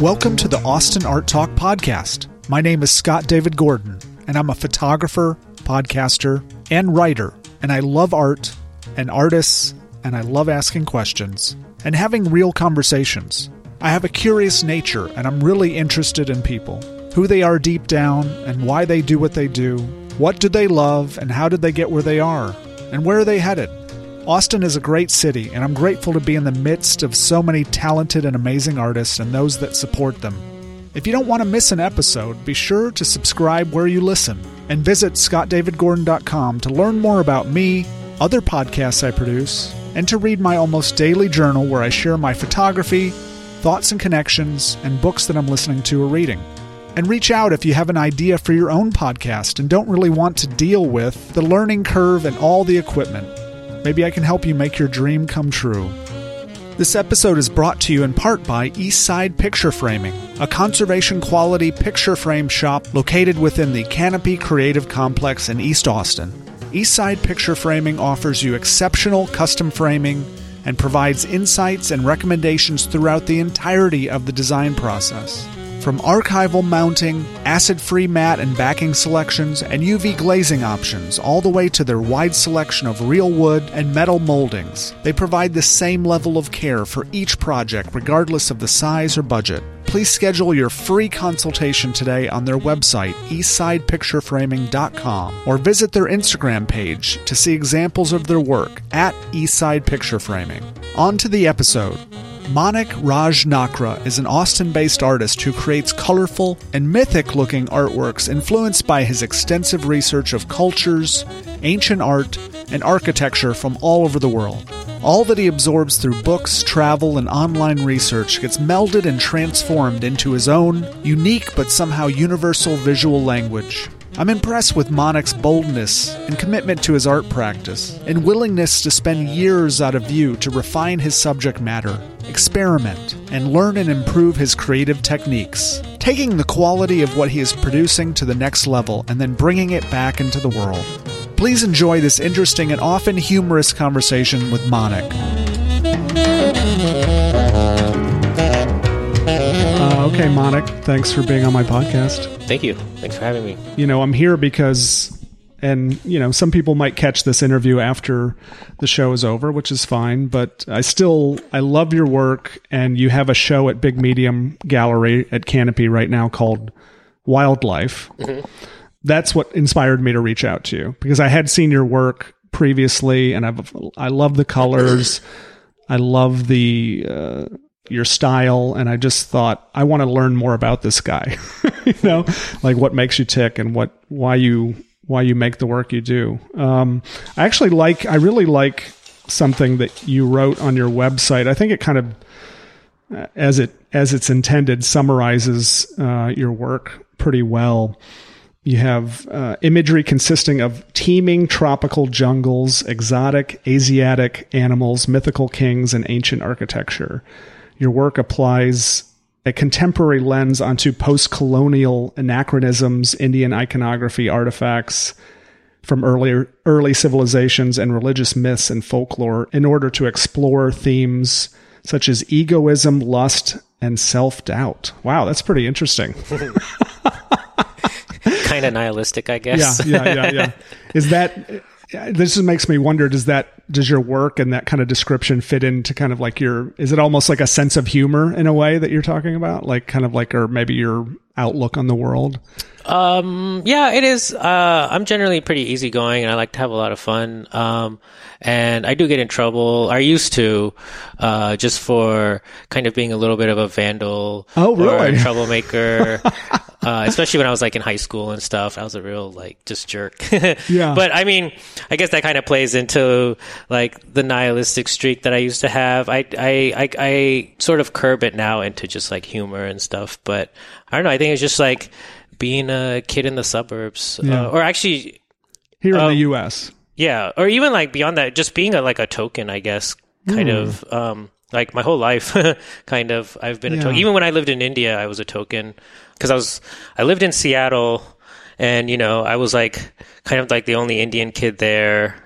Welcome to the Austin Art Talk podcast. My name is Scott David Gordon, and I'm a photographer, podcaster, and writer. And I love art and artists, and I love asking questions and having real conversations. I have a curious nature, and I'm really interested in people who they are deep down, and why they do what they do. What do they love, and how did they get where they are? And where are they headed? Austin is a great city, and I'm grateful to be in the midst of so many talented and amazing artists and those that support them. If you don't want to miss an episode, be sure to subscribe where you listen and visit scottdavidgordon.com to learn more about me, other podcasts I produce, and to read my almost daily journal where I share my photography, thoughts and connections, and books that I'm listening to or reading. And reach out if you have an idea for your own podcast and don't really want to deal with the learning curve and all the equipment. Maybe I can help you make your dream come true. This episode is brought to you in part by Eastside Picture Framing, a conservation quality picture frame shop located within the Canopy Creative Complex in East Austin. Eastside Picture Framing offers you exceptional custom framing and provides insights and recommendations throughout the entirety of the design process. From archival mounting, acid free mat and backing selections, and UV glazing options, all the way to their wide selection of real wood and metal moldings, they provide the same level of care for each project, regardless of the size or budget. Please schedule your free consultation today on their website, eastsidepictureframing.com, or visit their Instagram page to see examples of their work at Eastside Picture Framing. On to the episode. Manik Raj Nakra is an Austin based artist who creates colorful and mythic looking artworks influenced by his extensive research of cultures, ancient art, and architecture from all over the world. All that he absorbs through books, travel, and online research gets melded and transformed into his own, unique but somehow universal visual language. I'm impressed with Manik's boldness and commitment to his art practice, and willingness to spend years out of view to refine his subject matter, experiment, and learn and improve his creative techniques, taking the quality of what he is producing to the next level and then bringing it back into the world. Please enjoy this interesting and often humorous conversation with Manik. Okay, Manik, thanks for being on my podcast. Thank you. Thanks for having me. You know, I'm here because, and, you know, some people might catch this interview after the show is over, which is fine, but I still, I love your work, and you have a show at Big Medium Gallery at Canopy right now called Wildlife. Mm-hmm. That's what inspired me to reach out to you because I had seen your work previously, and I've, I love the colors. I love the, uh, your style and i just thought i want to learn more about this guy you know? Like what makes you tick and what why you why you make the work you do. Um, i actually like i really like something that you wrote on your website. I think it kind of uh, as it as it's intended summarizes uh, your work pretty well. You have uh, imagery consisting of teeming tropical jungles exotic asiatic animals mythical kings and ancient architecture your work applies a contemporary lens onto post colonial anachronisms, Indian iconography, artifacts from earlier early civilizations and religious myths and folklore in order to explore themes such as egoism, lust, and self doubt. Wow, that's pretty interesting. kind of nihilistic, I guess. Yeah, yeah, yeah, yeah. Is that this just makes me wonder does that does your work and that kind of description fit into kind of like your is it almost like a sense of humor in a way that you're talking about? Like kind of like or maybe your outlook on the world? Um yeah it is. Uh i'm generally pretty easygoing and i like to have a lot of fun. Um and i do get in trouble. I used to uh just for kind of being a little bit of a vandal oh really? troublemaker uh, especially when I was like in high school and stuff. I was a real like just jerk. yeah. But I mean, I guess that kind of plays into like the nihilistic streak that I used to have. I, I, I, I sort of curb it now into just like humor and stuff. But I don't know. I think it's just like being a kid in the suburbs, uh, yeah. uh, or actually here in the um, U.S. Yeah, or even like beyond that, just being a like a token, I guess, kind mm. of. Um, like my whole life, kind of. I've been yeah. a token. Even when I lived in India, I was a token because I was I lived in Seattle and you know, I was like kind of like the only Indian kid there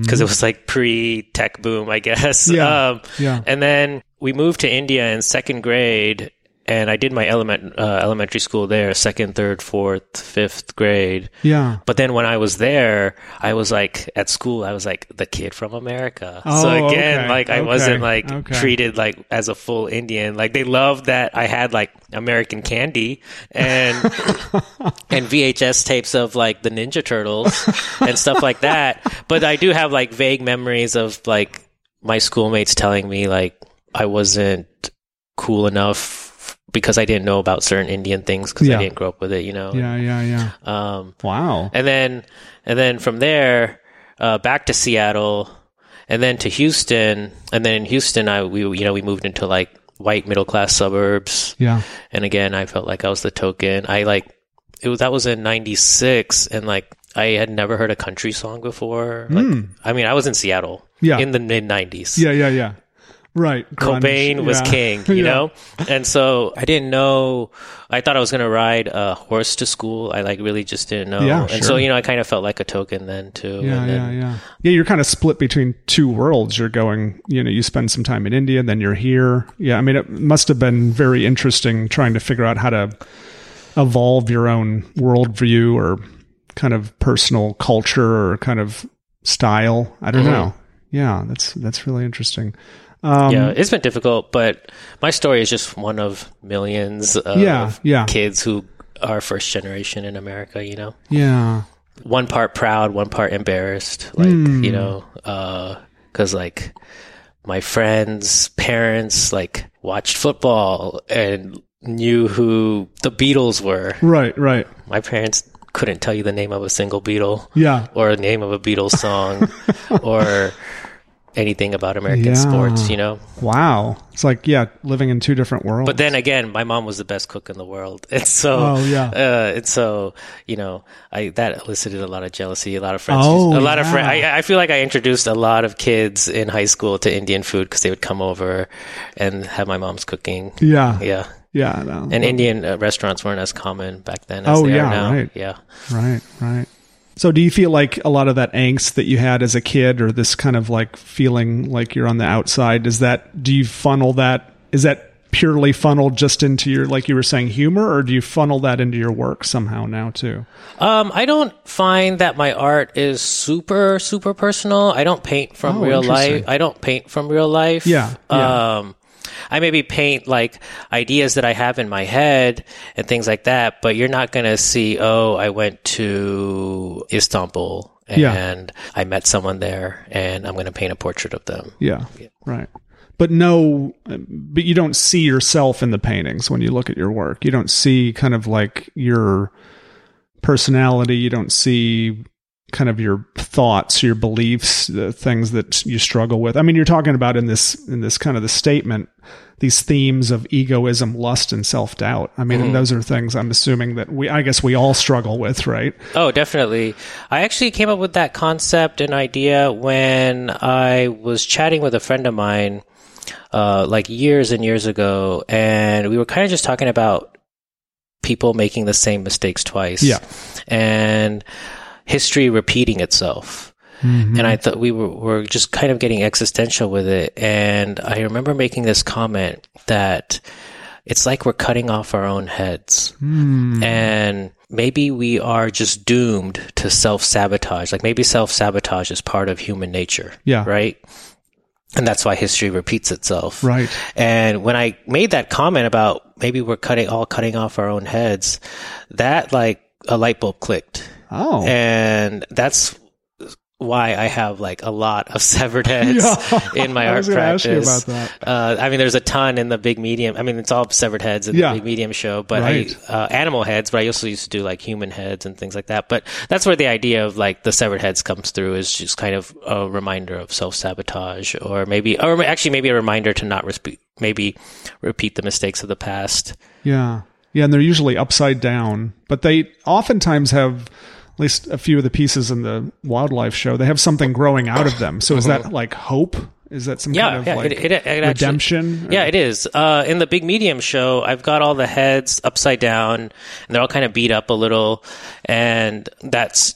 because it was like pre tech boom, I guess. Yeah. Um, Yeah. And then we moved to India in second grade, and I did my element uh, elementary school there, second, third, fourth, fifth grade. Yeah. But then when I was there, I was like at school, I was like the kid from America. Oh, so again, okay, like I okay, wasn't like okay. treated like as a full Indian. Like they loved that I had like American candy and and VHS tapes of like the Ninja Turtles and stuff like that. But I do have like vague memories of like my schoolmates telling me like I wasn't cool enough because I didn't know about certain Indian things because Yeah. I didn't grow up with it, you know. Yeah. Yeah. Yeah. Um, Wow. and then and then from there uh, back to Seattle, and then to Houston, and then in Houston, I we you know we moved into like white middle class suburbs, Yeah. and again I felt like I was the token. I like it was that was in '96, and like I had never heard a country song before. Like I mean, I was in Seattle. Yeah. in the mid '90s. Yeah. Yeah. Yeah. Right. Grunge. Cobain was Yeah. king, you Yeah. know? And so I didn't know, I thought I was going to ride a horse to school. I like really just didn't know. Yeah, and so, you know, I kind of felt like a token then too. Yeah, and yeah, then, yeah. Yeah, you're kind of split between two worlds. You're going, you know, you spend some time in India, then you're here. Yeah, I mean, it must have been very interesting trying to figure out how to evolve your own worldview or kind of personal culture or kind of style. I don't Mhm. know. Yeah, that's that's really interesting. Um, yeah, it's been difficult, but my story is just one of millions of Yeah, yeah. kids who are first generation in America, you know? yeah, One part proud, one part embarrassed. Like, Hmm. you know, uh, cause like my friends' parents like watched football and knew who the Beatles were. right, right. My parents couldn't tell you the name of a single Beatle Yeah, or the name of a Beatles song or anything about American Yeah. sports, you know? wow. It's like yeah, living in two different worlds. But then again, my mom was the best cook in the world. And so, Oh, yeah. uh, and so, you know, I, that elicited a lot of jealousy, a lot of friends, Oh, a lot of friends. I, I feel like I introduced a lot of kids in high school to Indian food because they would come over and have my mom's cooking. yeah, Yeah. yeah, no. And Indian uh, restaurants weren't as common back then as Oh, they yeah, are now. right. Yeah. Right, right. So do you feel like a lot of that angst that you had as a kid or this kind of like feeling like you're on the outside, is that do you funnel that is that purely funneled just into your like you were saying humor or do you funnel that into your work somehow now too? Um, I don't find that my art is super, super personal. I don't paint from Oh, real life. I don't paint from real life. Yeah, yeah. Um, I maybe paint like ideas that I have in my head and things like that, but you're not going to see, oh, I went to Istanbul and Yeah. I met someone there and I'm going to paint a portrait of them. Yeah. Right. But no but you don't see yourself in the paintings when you look at your work. You don't see kind of like your personality, you don't see kind of your thoughts, your beliefs, the things that you struggle with. I mean, you're talking about in this in this kind of the statement these themes of egoism, lust and self-doubt. I mean, and those are things I'm assuming that we I guess we all struggle with, right? Oh, definitely. I actually came up with that concept and idea when I was chatting with a friend of mine, uh, like years and years ago, and we were kind of just talking about people making the same mistakes twice. Yeah. And history repeating itself. Mm-hmm. And I thought we were, were just kind of getting existential with it. And I remember making this comment that it's like we're cutting off our own heads. Hmm. And maybe we are just doomed to self sabotage. Like maybe self sabotage is part of human nature. Yeah. Right. And that's why history repeats itself. Right. And when I made that comment about maybe we're cutting all cutting off our own heads, that like a light bulb clicked. Oh. And that's why I have like a lot of severed heads Yeah. in my I art was gonna ask you practice. about that. Uh, I mean, there's a ton in the big medium. I mean, it's all severed heads in Yeah. the big medium show, but Right. I, uh, animal heads, but I also used to do like human heads and things like that. But that's where the idea of like the severed heads comes through is just kind of a reminder of self sabotage or maybe, or actually maybe a reminder to not repeat, maybe repeat the mistakes of the past. Yeah. Yeah, and they're usually upside down, but they oftentimes have at least a few of the pieces in the wildlife show, they have something growing out of them. So is Uh-huh. that like hope Is that some Yeah, kind of yeah, like it- it- it actually- redemption? Yeah, it is. Uh, in the Big Medium show, I've got all the heads upside down, and they're all kind of beat up a little, and that's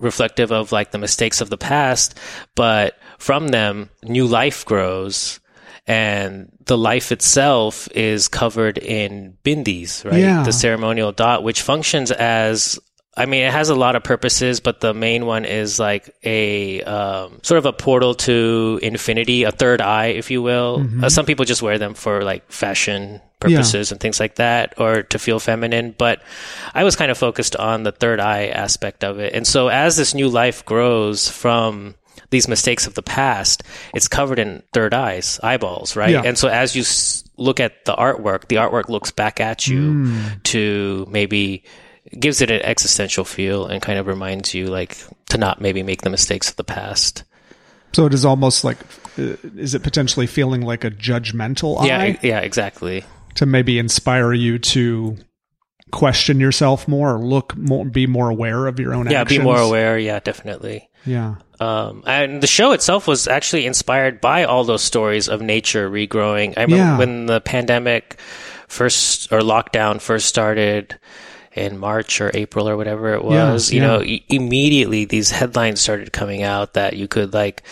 reflective of like the mistakes of the past. But from them, new life grows, and the life itself is covered in bindis, right? Yeah. The ceremonial dot, which functions as I mean, it has a lot of purposes, but the main one is like a um, sort of a portal to infinity, a third eye, if you will. Uh, some people just wear them for like fashion purposes and things like that, or to feel feminine. But I was kind of focused on the third eye aspect of it. And so as this new life grows from these mistakes of the past, it's covered in third eyes, eyeballs, right? Yeah. And so as you s- look at the artwork, the artwork looks back at you to maybe gives it an existential feel and kind of reminds you like to not maybe make the mistakes of the past. So it is almost like, uh, is it potentially feeling like a judgmental Yeah, eye yeah, exactly. to maybe inspire you to question yourself more or look more, be more aware of your own Yeah, actions? be more aware. Yeah, definitely. Yeah. Um, and the show itself was actually inspired by all those stories of nature regrowing. I remember Yeah. when the pandemic first or lockdown first started in March or April or whatever it Yeah, was, you yeah. know, e- immediately these headlines started coming out that you could like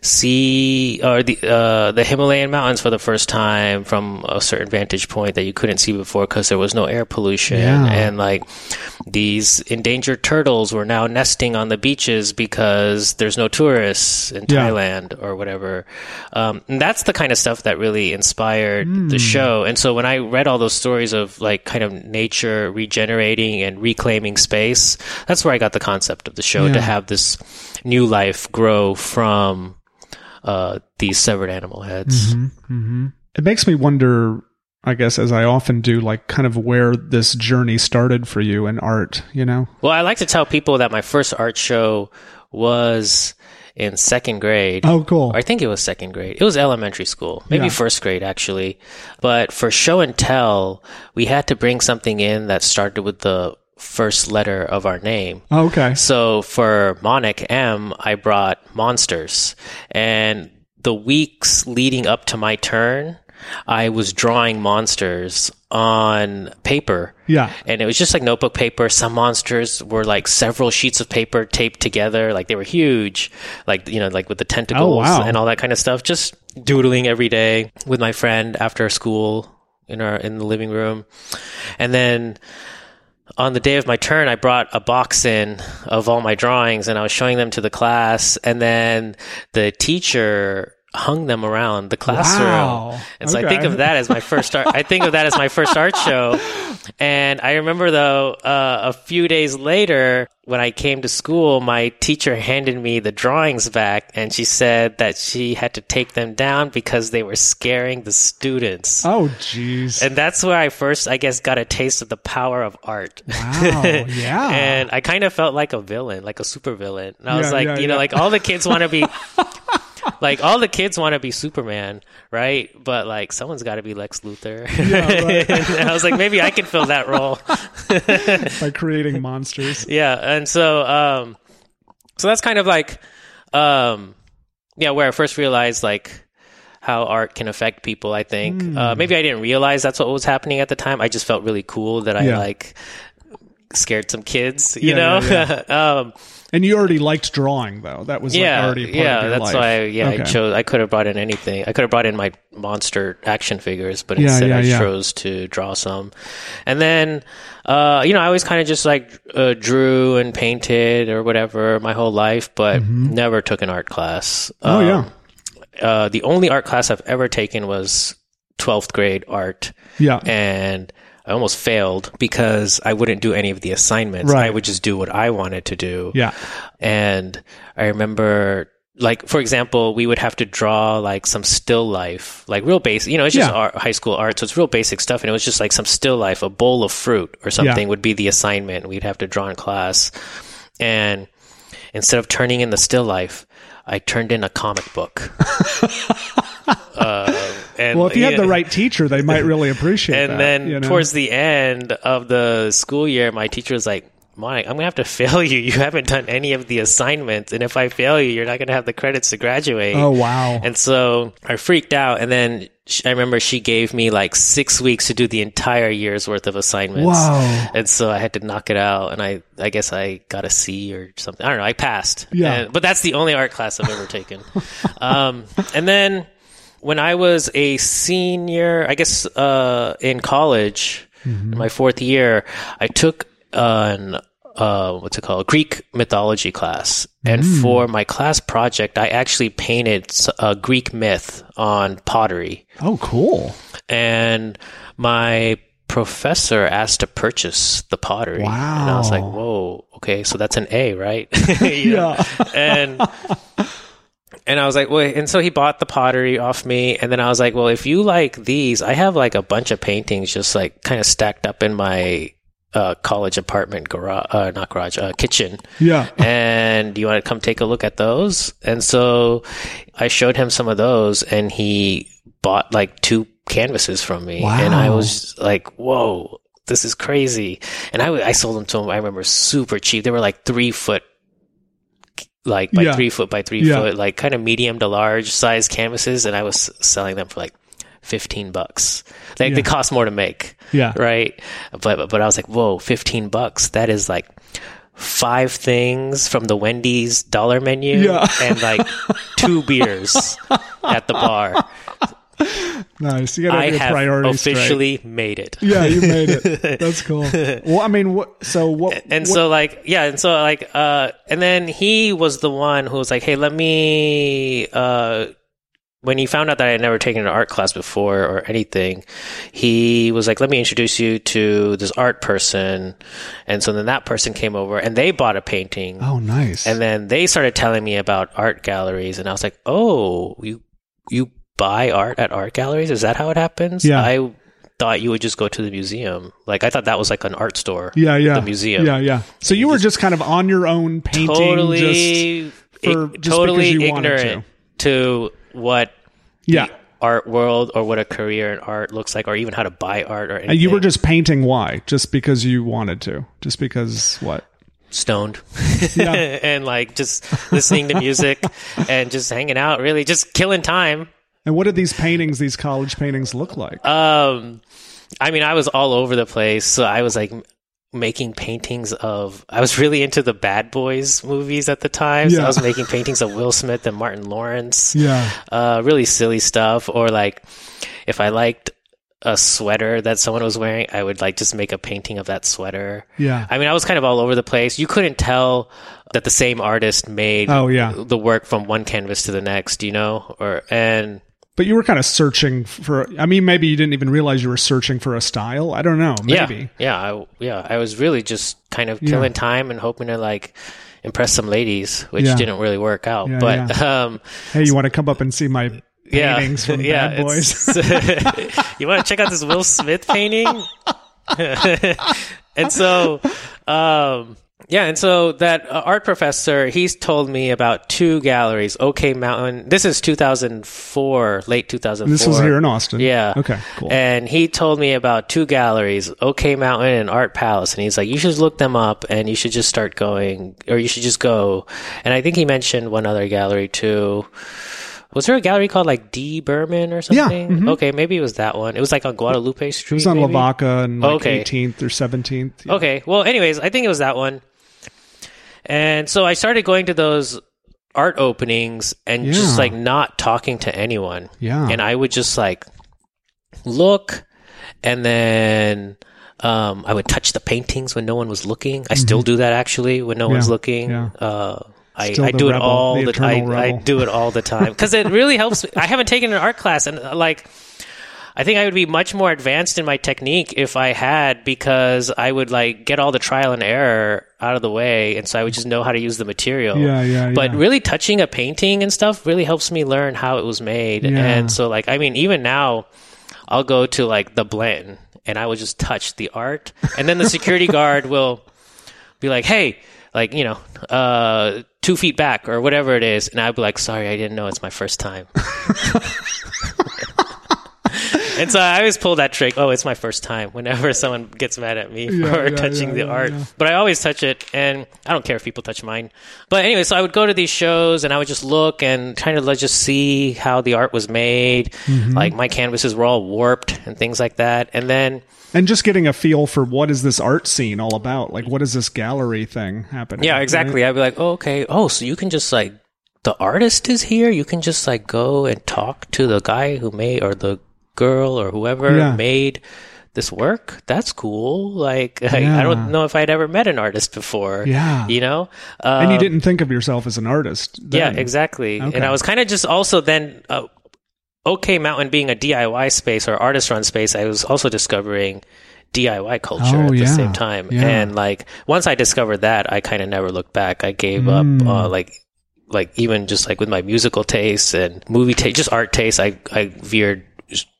see or the uh, the Himalayan mountains for the first time from a certain vantage point that you couldn't see before because there was no air pollution Yeah. and like these endangered turtles were now nesting on the beaches because there's no tourists in Yeah. Thailand or whatever. Um, and that's the kind of stuff that really inspired Hmm. the show. And so when I read all those stories of like kind of nature regenerating and reclaiming space, that's where I got the concept of the show Yeah. to have this new life grow from uh, these severed animal heads. Mm-hmm. It makes me wonder, I guess, as I often do, like kind of where this journey started for you in art, you know? Well, I like to tell people that my first art show was in second grade. Oh, cool. I think it was second grade. It was elementary school, maybe Yeah. first grade actually. But for show and tell, we had to bring something in that started with the first letter of our name. Oh, okay. So for Manik M, I brought monsters. And the weeks leading up to my turn, I was drawing monsters on paper. Yeah. And it was just like notebook paper. Some monsters were like several sheets of paper taped together. Like they were huge. Like, you know, like with the tentacles Oh, wow. and all that kind of stuff. Just doodling every day with my friend after school in our, in the living room. And then on the day of my turn, I brought a box in of all my drawings and I was showing them to the class. And then the teacher hung them around the classroom. Wow. And so I think of that as my first art. I think of that as my first art show. And I remember though, uh, a few days later, when I came to school, my teacher handed me the drawings back and she said that she had to take them down because they were scaring the students. Oh, jeez. And that's where I first, I guess, got a taste of the power of art. Wow. Yeah. and I kind of felt like a villain, like a super villain. And I was like, yeah, you know, like all the kids want to be, like all the kids want to be Superman, right? But like someone's got to be Lex Luthor. right. and I was like, maybe I can fill that role. By creating monsters. yeah, and so, um, so that's kind of like, um, yeah, where I first realized like how art can affect people. I think Hmm. uh, maybe I didn't realize that's what was happening at the time. I just felt really cool that I Yeah. like scared some kids, you Yeah, know. yeah, um, And you already liked drawing, though. That was like yeah, already a part yeah. That's life. why. Yeah, I chose. I could have brought in anything. I could have brought in my monster action figures, but Yeah, instead yeah, I yeah. chose to draw some. And then, uh, you know, I always kind of just like uh, drew and painted or whatever my whole life, but never took an art class. Mm-hmm. Oh, Um, yeah. Uh, the only art class I've ever taken was 12th grade art Yeah. and I almost failed because I wouldn't do any of the assignments. Right. I would just do what I wanted to do. Yeah. And I remember, like, for example, we would have to draw like some still life, like real basic, you know, it's just Yeah. art, high school art. So it's real basic stuff. And it was just like some still life, a bowl of fruit or something Yeah. would be the assignment we'd have to draw in class. And instead of turning in the still life, I turned in a comic book. uh, and, Well, if you had the right teacher, they might really appreciate it. And that. then you know? towards the end of the school year, my teacher was like, Mike, I'm gonna have to fail you. You haven't done any of the assignments, and if I fail you, you're not gonna have the credits to graduate. Oh wow. And so I freaked out, and then I remember she gave me like six weeks to do the entire year's worth of assignments. Wow. And so I had to knock it out, and I, I guess I got a C or something. I don't know. I passed. Yeah. And- but that's the only art class I've ever taken. um, and then when I was a senior, I guess uh, in college, Mm-hmm. my fourth year, I took an uh, what's it called Greek mythology class, and Mm. for my class project, I actually painted a Greek myth on pottery, Oh, cool. and my professor asked to purchase the pottery, Wow. and I was like, "Whoa, okay, so that's an A, right?" Yeah. and and I was like, wait, and so he bought the pottery off me, and then I was like, well, if you like these, I have like a bunch of paintings just like kind of stacked up in my uh, college apartment garage, uh, not garage, uh, kitchen. Yeah. And do you want to come take a look at those? And so I showed him some of those, and he bought like two canvases from me, Wow. and I was like, whoa. This is crazy, and I, I sold them to him. I remember super cheap. They were like three foot like by Yeah. three foot by three Yeah. foot, like kind of medium to large size canvases, and I was selling them for like fifteen bucks. Like Yeah. they cost more to make, Yeah. right? But but I was like, whoa, fifteen bucks. That is like five things from the Wendy's dollar menu, Yeah. and like two beers at the bar. Nice. You got to I have your priorities straight. officially made it. Yeah, you made it. That's cool. Well, I mean, what? So what? and what- so like yeah and so like uh and then he was the one who was like hey let me uh when he found out that I had never taken an art class before or anything, he was like, "Let me introduce you to this art person." And so then that person came over, and they bought a painting, oh, nice. and then they started telling me about art galleries, and I was like, "Oh, you you buy art at art galleries? Is that how it happens?" Yeah. I thought you would just go to the museum. Like I thought that was like an art store yeah, yeah, the museum. Yeah, yeah. So you were just kind of on your own painting, just totally for- ig- just totally because you wanted ignorant to what yeah. art world or what a career in art looks like or even how to buy art or anything. And you were just painting. Why? Just because you wanted to? Just because what? stoned Yeah. and like just listening to music and just hanging out really just killing time And what did these paintings, these college paintings, look like? um i mean i was all over the place so i was like making paintings of i was really into the bad boys movies at the time so Yeah. i was making paintings of will smith and martin lawrence yeah, uh, really silly stuff. Or like, if I liked a sweater that someone was wearing, I would like just make a painting of that sweater. yeah. I mean, I was kind of all over the place. You couldn't tell that the same artist made Oh, yeah. the work from one canvas to the next, you know? Or and But you were kind of searching for. I mean, maybe you didn't even realize you were searching for a style. I don't know. Maybe. yeah, yeah, I, yeah. I was really just kind of killing time and hoping to like impress some ladies, which Yeah. didn't really work out. Yeah, but um, Hey, you want to come up and see my yeah, paintings from yeah, Bad Boys? you want to check out this Will Smith painting? and so, um, yeah, and so that uh, art professor, he's told me about two galleries. OK Mountain. This is 2004, late 2004. this was here in Austin. Yeah. Okay. Cool. And he told me about two galleries, OK Mountain and Art Palace. And he's like, you should look them up and you should just start going, or you should just go. And I think he mentioned one other gallery too. Was there a gallery called like D Berman or something? Yeah, something? Okay, maybe it was that one. It was like on Guadalupe Street. it was on maybe? Lavaca and like Okay. 18th or 17th. Okay. Well, anyways, I think it was that one. And so I started going to those art openings and just like not talking to anyone. Yeah. And I would just like look and then um, I would touch the paintings when no one was looking. I still do that actually when no one's looking. Mm-hmm. yeah. Uh, I, I do it all the the, I, I do it all the time because it really helps. me. I haven't taken an art class and uh, like I think I would be much more advanced in my technique if I had because I would like get all the trial and error out of the way and so I would just know how to use the material. Yeah, yeah, But yeah. really touching a painting and stuff really helps me learn how it was made. Yeah. And so like I mean even now I'll go to like the Blanton and I will just touch the art and then the security guard will be like, "Hey, like, you know, uh 2 feet back or whatever it is." And I'd be like, "Sorry, I didn't know it's my first time." and so I always pull that trick. Oh, it's my first time. Whenever someone gets mad at me Yeah, for yeah, touching the art, but I always touch it, and I don't care if people touch mine. But anyway, so I would go to these shows, and I would just look and kind of like just see how the art was made. Mm-hmm. Like my canvases were all warped and things like that, and then. And just getting a feel for what is this art scene all about? Like, what is this gallery thing happening? Yeah, exactly. I'd be like, oh, okay. Oh, so you can just like the artist is here. You can just like go and talk to the guy who made or the girl or whoever Yeah. made this work. That's cool. Like I, I don't know if I'd ever met an artist before. Yeah. you know. And you Um, didn't think of yourself as an artist. yeah, exactly. Okay. And I was kind of just also then, uh, OK Mountain being a DIY space or artist run space, I was also discovering DIY culture Oh, at the yeah. same time. Yeah. And like once I discovered that, I kind of never looked back. I gave Mm. up, uh, like, like even just like with my musical tastes and movie taste, just art taste, I, I veered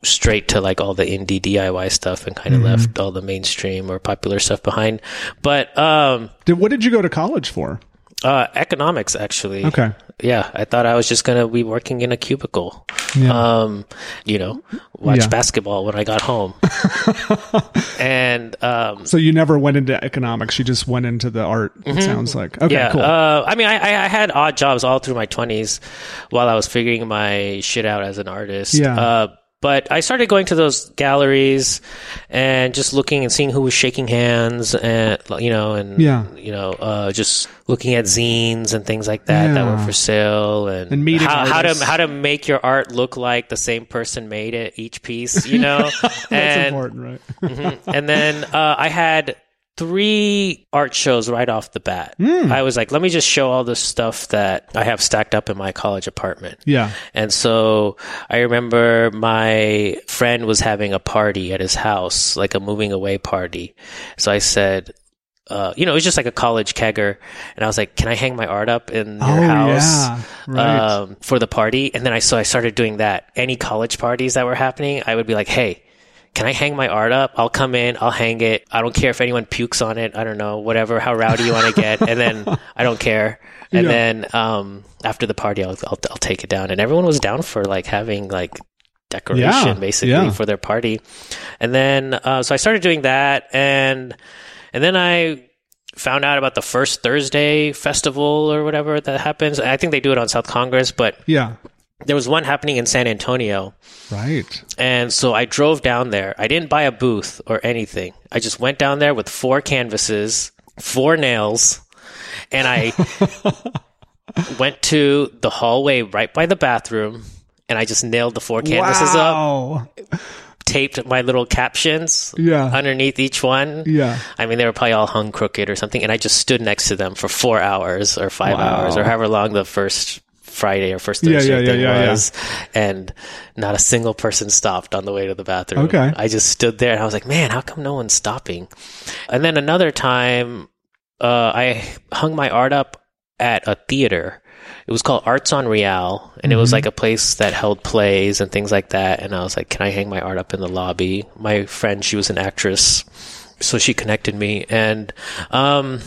straight to like all the indie DIY stuff and kind Mm-hmm. of left all the mainstream or popular stuff behind. But, um, Did, what did you go to college for? uh, economics actually. Okay. Yeah, I thought I was just gonna be working in a cubicle. Yeah. Um, you know, watch Yeah. basketball when I got home. and um, So you never went into economics. You just went into the art. It sounds like. Okay, Mm-hmm. yeah, cool. uh, I mean, I, I I had odd jobs all through my twenties while I was figuring my shit out as an artist. Yeah. Uh, but I started going to those galleries and just looking and seeing who was shaking hands and you know and Yeah. you know uh, just looking at zines and things like that that were for sale and, And meeting how, how to how to make your art look like the same person made it each piece you know That's and important, right? Mhm. and then uh, I had three art shows right off the bat. Hmm. I was like, let me just show all the stuff that I have stacked up in my college apartment. yeah. And so I remember my friend was having a party at his house, like a moving away party. So I said, uh, you know, it was just like a college kegger. And I was like, can I hang my art up in your oh house? yeah. Right. um, for the party. And then I so I started doing that. Any college parties that were happening, I would be like, "Hey, can I hang my art up? I'll come in, I'll hang it. I don't care if anyone pukes on it. I don't know, whatever, how rowdy you want to get." And then I don't care. And Yeah. then um, after the party, I'll, I'll I'll take it down. And everyone was down for like having like decoration Yeah, basically yeah. for their party. And then uh, so I started doing that, and and then I found out about the first Thursday festival or whatever that happens. I think they do it on South Congress, but yeah. There was one happening in San Antonio. Right. And so I drove down there. I didn't buy a booth or anything. I just went down there with four canvases, four nails, and I went to the hallway right by the bathroom and I just nailed the four canvases up, wow. taped my little captions Yeah. underneath each one. Yeah. I mean, they were probably all hung crooked or something, and I just stood next to them for four hours or five Wow. hours or however long the first Friday or first Thursday yeah, yeah, thing yeah, was, and not a single person stopped on the way to the bathroom. Okay. I just stood there and I was like, man, how come no one's stopping? And then another time, uh, I hung my art up at a theater. It was called Arts on Real, and it was like a place that held plays and things like that. And I was like, "Can I hang my art up in the lobby?" My friend, she was an actress, so she connected me, and um,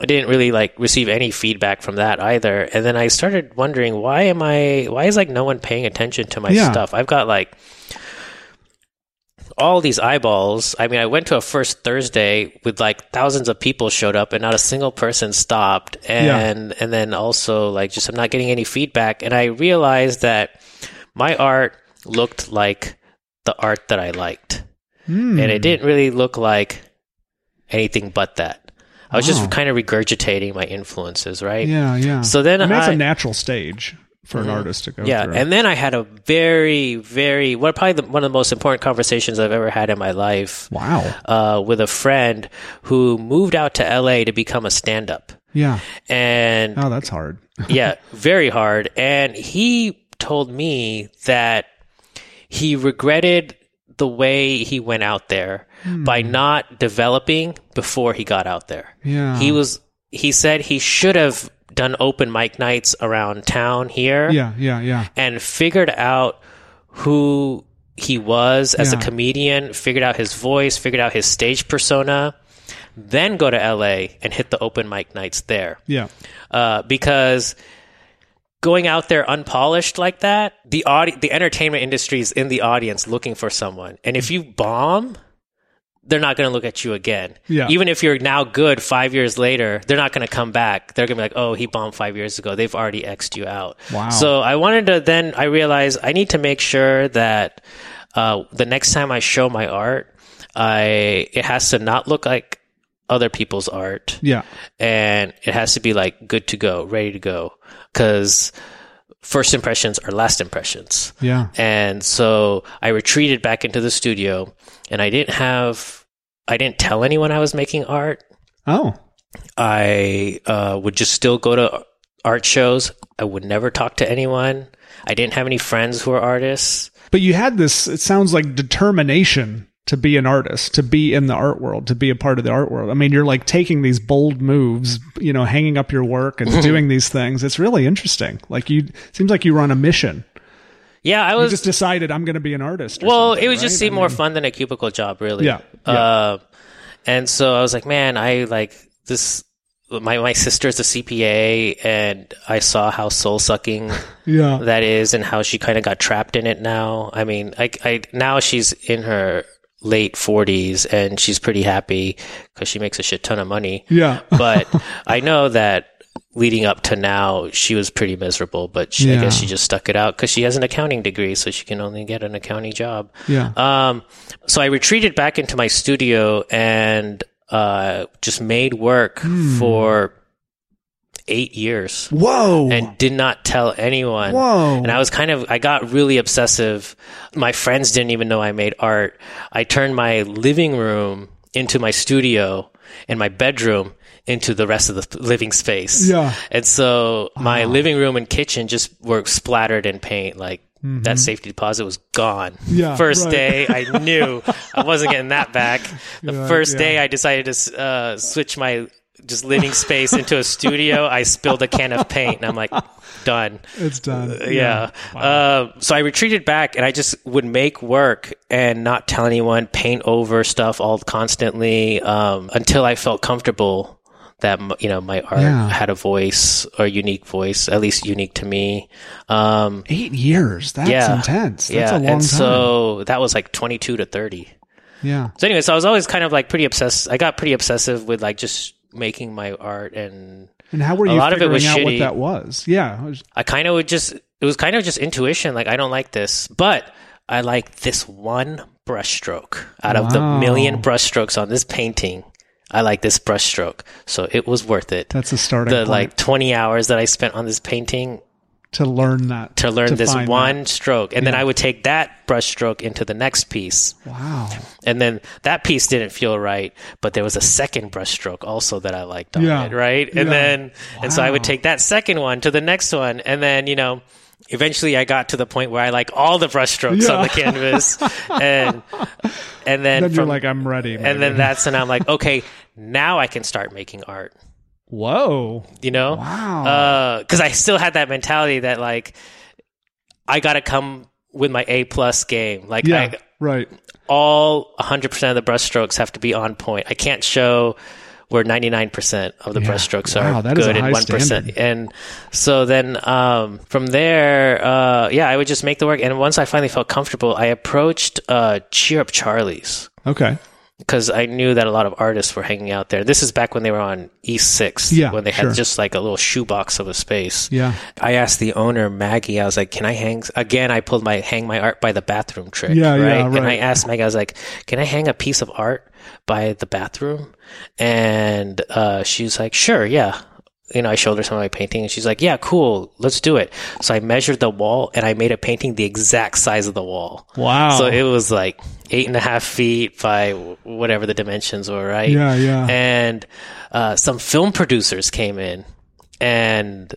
I didn't really like receive any feedback from that either. And then I started wondering, why am I? Why is like no one paying attention to my Yeah. stuff? I've got like all these eyeballs. I mean, I went to a first Thursday with like thousands of people showed up and not a single person stopped. And and then also like just I'm not getting any feedback. And I realized that my art looked like the art that I liked. Hmm. And it didn't really look like anything but that. I was Wow. just kind of regurgitating my influences, right? Yeah. Yeah. So then I mean, that's a natural stage for an artist to go Yeah, through. and then I had a very, very what probably the, one of the most important conversations I've ever had in my life wow. uh, with a friend who moved out to LA to become a stand-up, Yeah. and Oh, that's hard. yeah, very hard. And he told me that he regretted the way he went out there by not developing before he got out there. Yeah. He was. He said he should have done open mic nights around town here Yeah. Yeah. Yeah. and figured out who he was as Yeah. a comedian, figured out his voice, figured out his stage persona, then go to LA and hit the open mic nights there. Yeah. Uh, because going out there unpolished like that, the audi- the entertainment industry is in the audience looking for someone. And if you bomb, they're not going to look at you again. Yeah. Even if you're now good five years later, they're not going to come back. They're going to be like, oh, he bombed five years ago. They've already X'd you out. Wow. So I wanted to then, I realized I need to make sure that uh, the next time I show my art, I it has to not look like other people's art Yeah. and it has to be like good to go, ready to go. Because first impressions are last impressions. Yeah. And so I retreated back into the studio and I didn't have, I didn't tell anyone I was making art. Oh. I uh, would just still go to art shows. I would never talk to anyone. I didn't have any friends who were artists. But you had this, it sounds like determination to be an artist, to be in the art world, to be a part of the art world. I mean, you're like taking these bold moves, you know, hanging up your work and doing these things. It's really interesting. Like you, seems like you run a mission. Yeah, I You was just decided I'm going to be an artist. Well, it would just right? seem I more fun than a cubicle job, really. Yeah, yeah. Uh, and so I was like, man, I like this. My my sister's a CPA, and I saw how soul sucking Yeah. that is, and how she kind of got trapped in it. Now, I mean, I, I now she's in her late forties, and she's pretty happy because she makes a shit ton of money. Yeah. But I know that leading up to now, she was pretty miserable. But she, I guess she just stuck it out because she has an accounting degree, so she can only get an accounting job. Yeah. Um, so I retreated back into my studio and uh, just made work Hmm. for eight years Whoa. and did not tell anyone. Whoa. And I was kind of, I got really obsessive. My friends didn't even know I made art. I turned my living room into my studio and my bedroom into the rest of the living space. Yeah. And so my living room and kitchen just were splattered in paint. Like that safety deposit was gone. Mm-hmm. Yeah, First right. day, I knew I wasn't getting that back. The first yeah. day, I decided to uh, switch my just living space into a studio. I spilled a can of paint, and I'm like, done. it's done. Yeah. Uh, so I retreated back, and I just would make work and not tell anyone, paint over stuff all constantly um, until I felt comfortable that you know my art Yeah. had a voice or unique voice, at least unique to me. Um, Eight years. That's yeah, intense. That's yeah, a long and time. so that was like 22 to 30. yeah. So anyway, so I was always kind of like pretty obsessed. I got pretty obsessive with like just making my art and And how were A you lot of it figuring was out what shitty. that was? Yeah. I kind of would just, it was kind of just intuition. Like, I don't like this, but I like this one brushstroke out of the Wow. million brushstrokes on this painting. I like this brushstroke. So it was worth it. That's a starting The point like 20 hours that I spent on this painting to learn that. to learn this one that. stroke. And then I would take that brushstroke into the next piece. Wow. And then that piece didn't feel right, but there was a second brushstroke also that I liked on Yeah. it, right? And Yeah. then, and so I would take that second one to the next one, and then you know, eventually I got to the point where I like all the brushstrokes on Yeah. the canvas, and and then, Then you're from, like, I'm ready. and then that's when I'm like, okay, now I can start making art. Whoa. You know, Wow. because I still had that mentality that like I got to come with my A plus game, like yeah. I, right. all 100% of the brushstrokes have to be on point. I can't show where 99% of the Yeah. brushstrokes Wow, are that is good a and 1%. standard. And so then um, from there, uh, yeah, I would just make the work. And once I finally felt comfortable, I approached uh, Cheer Up Charlie's Okay. Because I knew that a lot of artists were hanging out there. This is back when they were on East 6th, Yeah, when they sure. had just like a little shoebox of a space. Yeah. I asked the owner, Maggie, I was like, can I hang, again, I pulled my hang my art by the bathroom trick. Yeah, right? yeah, And I asked Maggie, I was like, can I hang a piece of art by the bathroom? And, uh, she was like, sure, yeah. You know, I showed her some of my painting and she's like, yeah, cool, let's do it. So I measured the wall and I made a painting the exact size of the wall. Wow. So it was like eight and a half feet by whatever the dimensions were, right? Yeah, yeah. And uh, some film producers came in and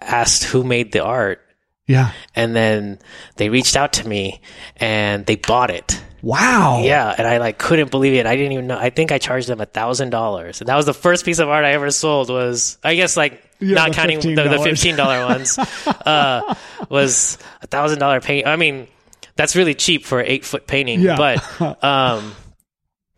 asked who made the art. yeah. And then they reached out to me and they bought it. Wow. Yeah. And I like couldn't believe it. I didn't even know. I think I charged them a thousand dollars. And that was the first piece of art I ever sold was, I guess like Yeah, not the counting the, the $15. $15 ones, uh, was a thousand dollar paint. I mean, that's really cheap for an eight foot painting, Yeah. but, um,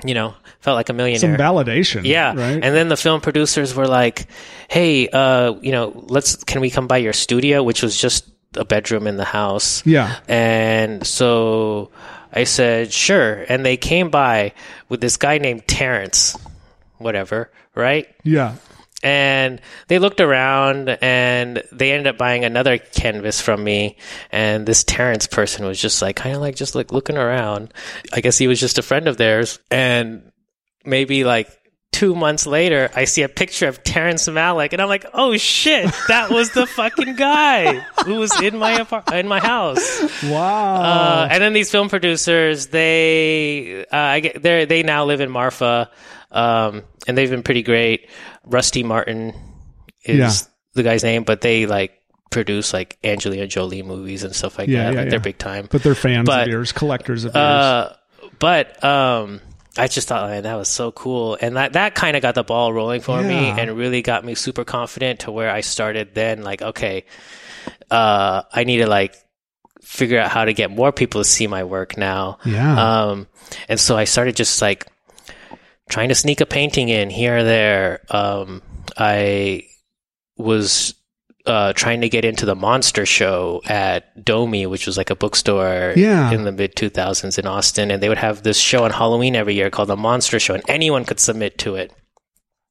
you know, felt like a millionaire. Some validation. Yeah. Right. And then the film producers were like, "Hey, uh, you know, let's can we come by your studio, which was just a bedroom in the house." yeah. And so I said, "Sure." And they came by with this guy named Terrence, whatever, right? Yeah. and they looked around and they ended up buying another canvas from me and this terrence person was just like kind of like just like looking around i guess he was just a friend of theirs and maybe like two months later i see a picture of terrence malick and i'm like oh shit that was the fucking guy who was in my apart- in my house Wow. uh, and then these film producers, they uh, I get they they now live in Marfa, um, and they've been pretty great. Rusty Martin is Yeah. the guy's name, but they like produce like Angelina Jolie movies and stuff like Yeah, that. yeah, like yeah. they're big time. but they're fans but- of yours, collectors of yours. Uh, but um, I just thought, man, that was so cool, and that that kind of got the ball rolling for me, and really got me super confident to where I started. Then, like, okay, uh, I need to like figure out how to get more people to see my work now. yeah. Um, and so I started just like trying to sneak a painting in here or there. Um, I was uh, trying to get into the monster show at Domy, which was like a bookstore Yeah. in the mid 2000s in Austin. And they would have this show on Halloween every year called the Monster Show, and anyone could submit to it.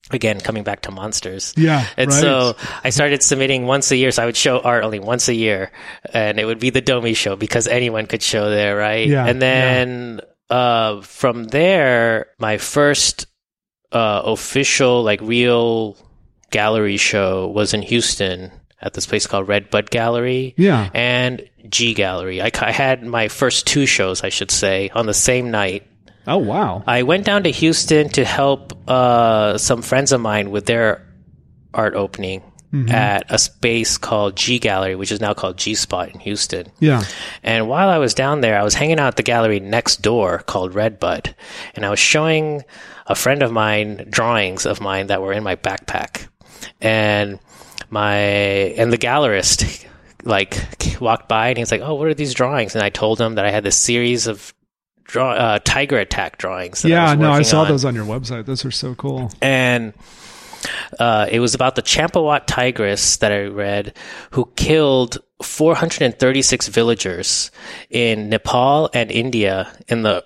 Again, coming back to monsters. yeah. And right. so I started submitting once a year. So I would show art only once a year, and it would be the Domy show because anyone could show there, right? Yeah, And then uh, from there, my first uh, official, like real gallery show was in Houston at this place called Redbud Gallery yeah. and G Gallery. I, I had my first two shows, I should say, on the same night. Oh, wow. I went down to Houston to help uh, some friends of mine with their art opening at a space called G Gallery, which is now called G Spot in Houston. Yeah. And while I was down there, I was hanging out at the gallery next door called Redbud, and I was showing a friend of mine drawings of mine that were in my backpack, and my and the gallerist like walked by and he's like, "Oh, what are these drawings?" And I told him that I had this series of draw uh, tiger attack drawings. That I Yeah. was No, I saw on those on your website. Those are so cool. and uh, it was about the Champawat tigress that I read, who killed 436 villagers in Nepal and India in the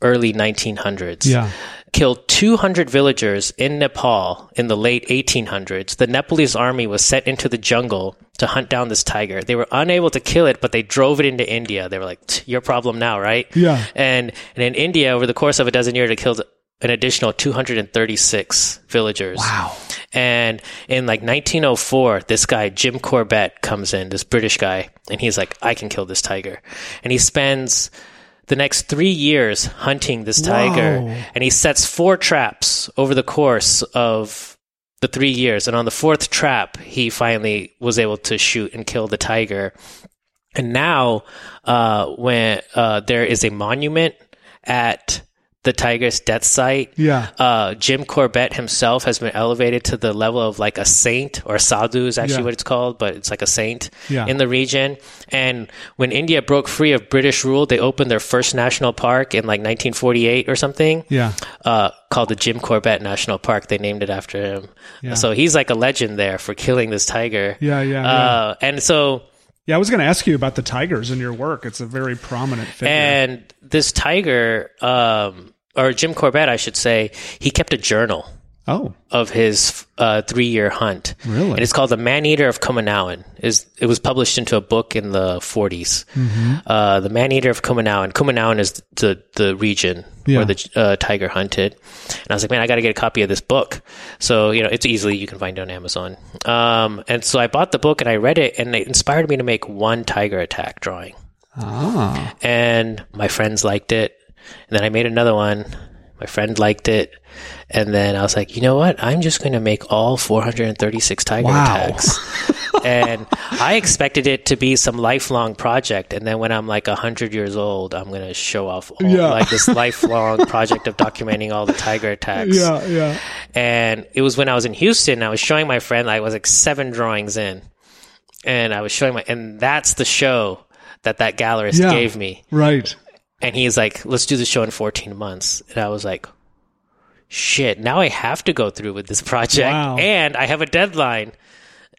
early 1900s. Yeah. Killed 200 villagers in Nepal in the late 1800s. The Nepalese army was sent into the jungle to hunt down this tiger. They were unable to kill it, but they drove it into India. They were like, "Your problem now, right?" Yeah. And and in India, over the course of a dozen years, it killed an additional 236 villagers. Wow. And in like 1904, this guy, Jim Corbett, comes in, this British guy, and he's like, I can kill this tiger. And he spends the next three years hunting this tiger. Whoa. And he sets four traps over the course of the three years. And on the fourth trap, he finally was able to shoot and kill the tiger. And now, uh, when uh, there is a monument at the tiger's death site, Yeah. uh, Jim Corbett himself has been elevated to the level of like a saint or sadhu is actually Yeah. what it's called, but it's like a saint Yeah. in the region. And when India broke free of British rule, they opened their first national park in like 1948 or something. Yeah. Uh, called the Jim Corbett National Park. They named it after him. Yeah. So he's like a legend there for killing this tiger. Yeah. Yeah. Uh, and so yeah. I was going to ask you about the tigers in your work. It's a very prominent figure. And this tiger, um, or Jim Corbett, I should say, he kept a journal oh, of his uh, three-year hunt. Really? And it's called "The Man-Eater of Kumaon." Is it was published into a book in the 40s. Mm-hmm. Uh, the Man-Eater of Kumaon. Kumaon is the the region Yeah. where the uh, tiger hunted. And I was like, man, I got to get a copy of this book. So you know, it's easily you can find it on Amazon. Um, and so I bought the book and I read it, and it inspired me to make one tiger attack drawing ah, and my friends liked it. And then I made another one. My friend liked it. And then I was like, you know what? I'm just going to make all 436 tiger Wow. attacks. and I expected it to be some lifelong project. And then when I'm like 100 years old, I'm going to show off all, Yeah. like this lifelong project of documenting all the tiger attacks. yeah, yeah. And it was when I was in Houston, I was showing my friend, I was like seven drawings in. And I was showing my, and that's the show that that gallerist Yeah. gave me Right. And he's like, let's do the show in 14 months. And I was like, shit, now I have to go through with this project Wow. and I have a deadline.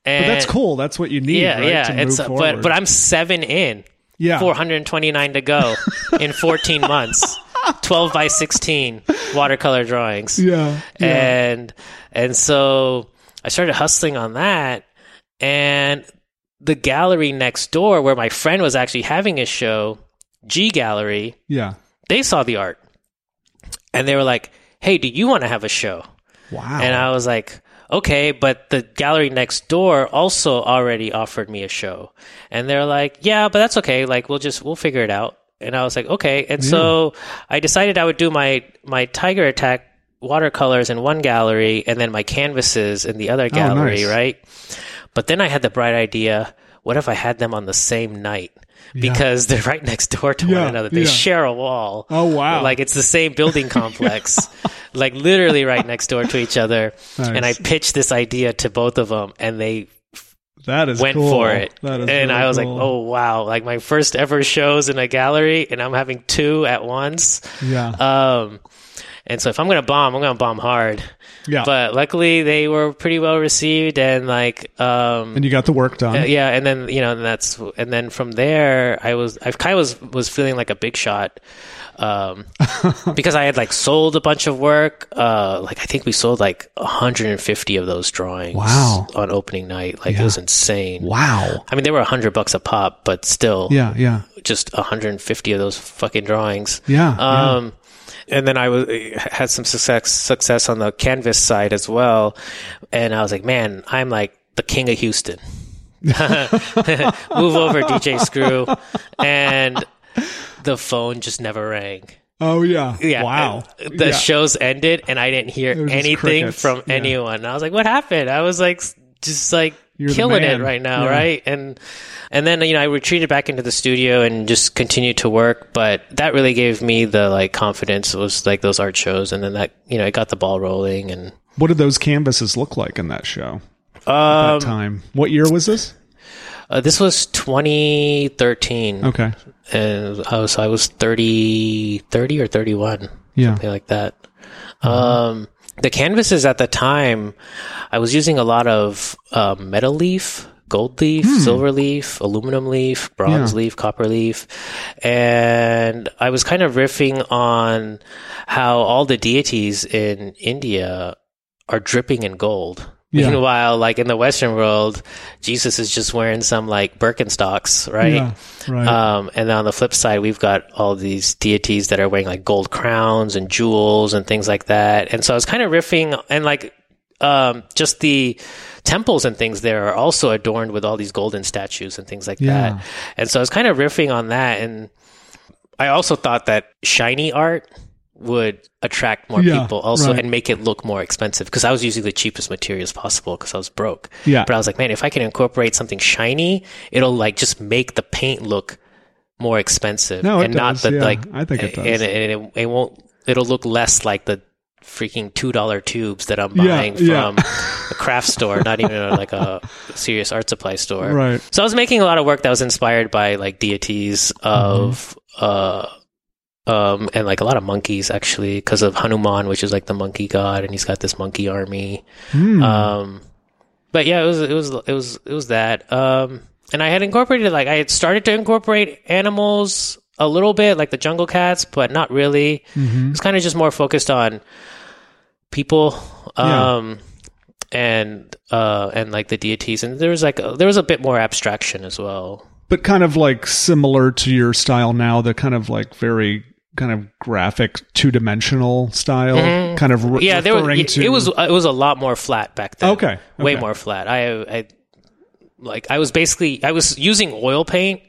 And But that's cool. That's what you need, Yeah, right? yeah. to It's but but I'm seven in. yeah. 429 to go in 14 months. 12 by 16 watercolor drawings. Yeah. yeah. And and so I started hustling on that and the gallery next door where my friend was actually having a show, G Gallery, yeah. they saw the art. And they were like, "Hey, do you want to have a show?" Wow. And I was like, okay, but the gallery next door also already offered me a show. And they're like, yeah, but that's okay. Like, we'll just, we'll figure it out. And I was like, okay. And so I decided I would do my, my Tiger Attack watercolors in one gallery and then my canvases in the other oh, gallery, nice. right? But then I had the bright idea, what if I had them on the same night? Because they're right next door to Yeah, one another. They yeah. share a wall. Oh, wow. Like it's the same building complex, like literally right next door to each other. And I pitched this idea to both of them, and they that is went cool. for it. That is and really I was cool. like, oh wow! Like my first ever shows in a gallery, and I'm having two at once. yeah. Um, and so if I'm gonna bomb, I'm gonna bomb hard. Yeah. But luckily, they were pretty well received, and like, um, and you got the work done. uh, yeah, and then you know, and that's and then from there, I was I kind of was was feeling like a big shot, um, because I had like sold a bunch of work. Uh, like I think we sold like 150 of those drawings. Wow. On opening night, like Yeah. it was insane. Wow. I mean, they were 100 bucks a pop, but still, Yeah. Yeah. just 150 of those fucking drawings. Yeah. yeah. And then I was eh, had some success success on the canvas side as well, and I was like, man, I'm like the king of Houston. Move over, DJ Screw, and the phone just never rang. Oh yeah. Yeah, Wow. and The Yeah. shows ended, and I didn't hear anything from Yeah. anyone. I was like, "What happened?" I was like, just like You're killing it right now, Yeah. right? And and then you know I retreated back into the studio and just continued to work. But that really gave me the like confidence. It was like those art shows, and then that you know it got the ball rolling. And What did those canvases look like in that show? um, That time. What year was this? uh, this was 2013, Okay. and I was I was 30, 30 or 31. Yeah. something like that. Um, the canvases at the time, I was using a lot of uh, metal leaf, gold leaf, silver leaf, aluminum leaf, bronze Yeah. leaf, copper leaf, and I was kind of riffing on how all the deities in India are dripping in gold. Yeah. Meanwhile, like in the Western world, Jesus is just wearing some like Birkenstocks, right? Yeah. Right. Um, and then on the flip side, we've got all these deities that are wearing like gold crowns and jewels and things like that. And so I was kind of riffing and like, um, just the temples and things there are also adorned with all these golden statues and things like Yeah. that. And so I was kind of riffing on that. And I also thought that shiny art would attract more Yeah, people also right. and make it look more expensive because I was using the cheapest materials possible because I was broke. Yeah. But I was like, man, if I can incorporate something shiny, it'll like just make the paint look more expensive No, it and not does, the yeah. like. I think it does. And, and it, it won't. It'll look less like the freaking two dollar tubes that I'm buying yeah. from a craft store, not even a, like a serious art supply store. Right. So I was making a lot of work that was inspired by like deities of uh um and like a lot of monkeys actually because of Hanuman, which is like the monkey god, and he's got this monkey army. Hmm. Um, but yeah, it was it was it was it was that. Um, and I had incorporated like I had started to incorporate animals a little bit, like the jungle cats, but not really. Mm-hmm. It was kind of just more focused on people. Yeah. Um, and uh, and like the deities, and there was like a, there was a bit more abstraction as well. but kind of like similar to your style now, the kind of like very kind of graphic two dimensional style, kind of re- Mm-hmm. Yeah, there was, to it was it was a lot more flat back then. Okay, way more flat. I I like I was basically I was using oil paint,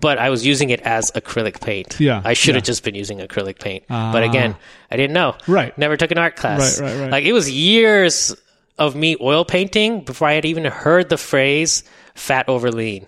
but I was using it as acrylic paint. Yeah, I should have yeah. just been using acrylic paint, Ah. but again, I didn't know. Right. Never took an art class. Right, right, right. Like it was years of me oil painting before I had even heard the phrase "fat over lean."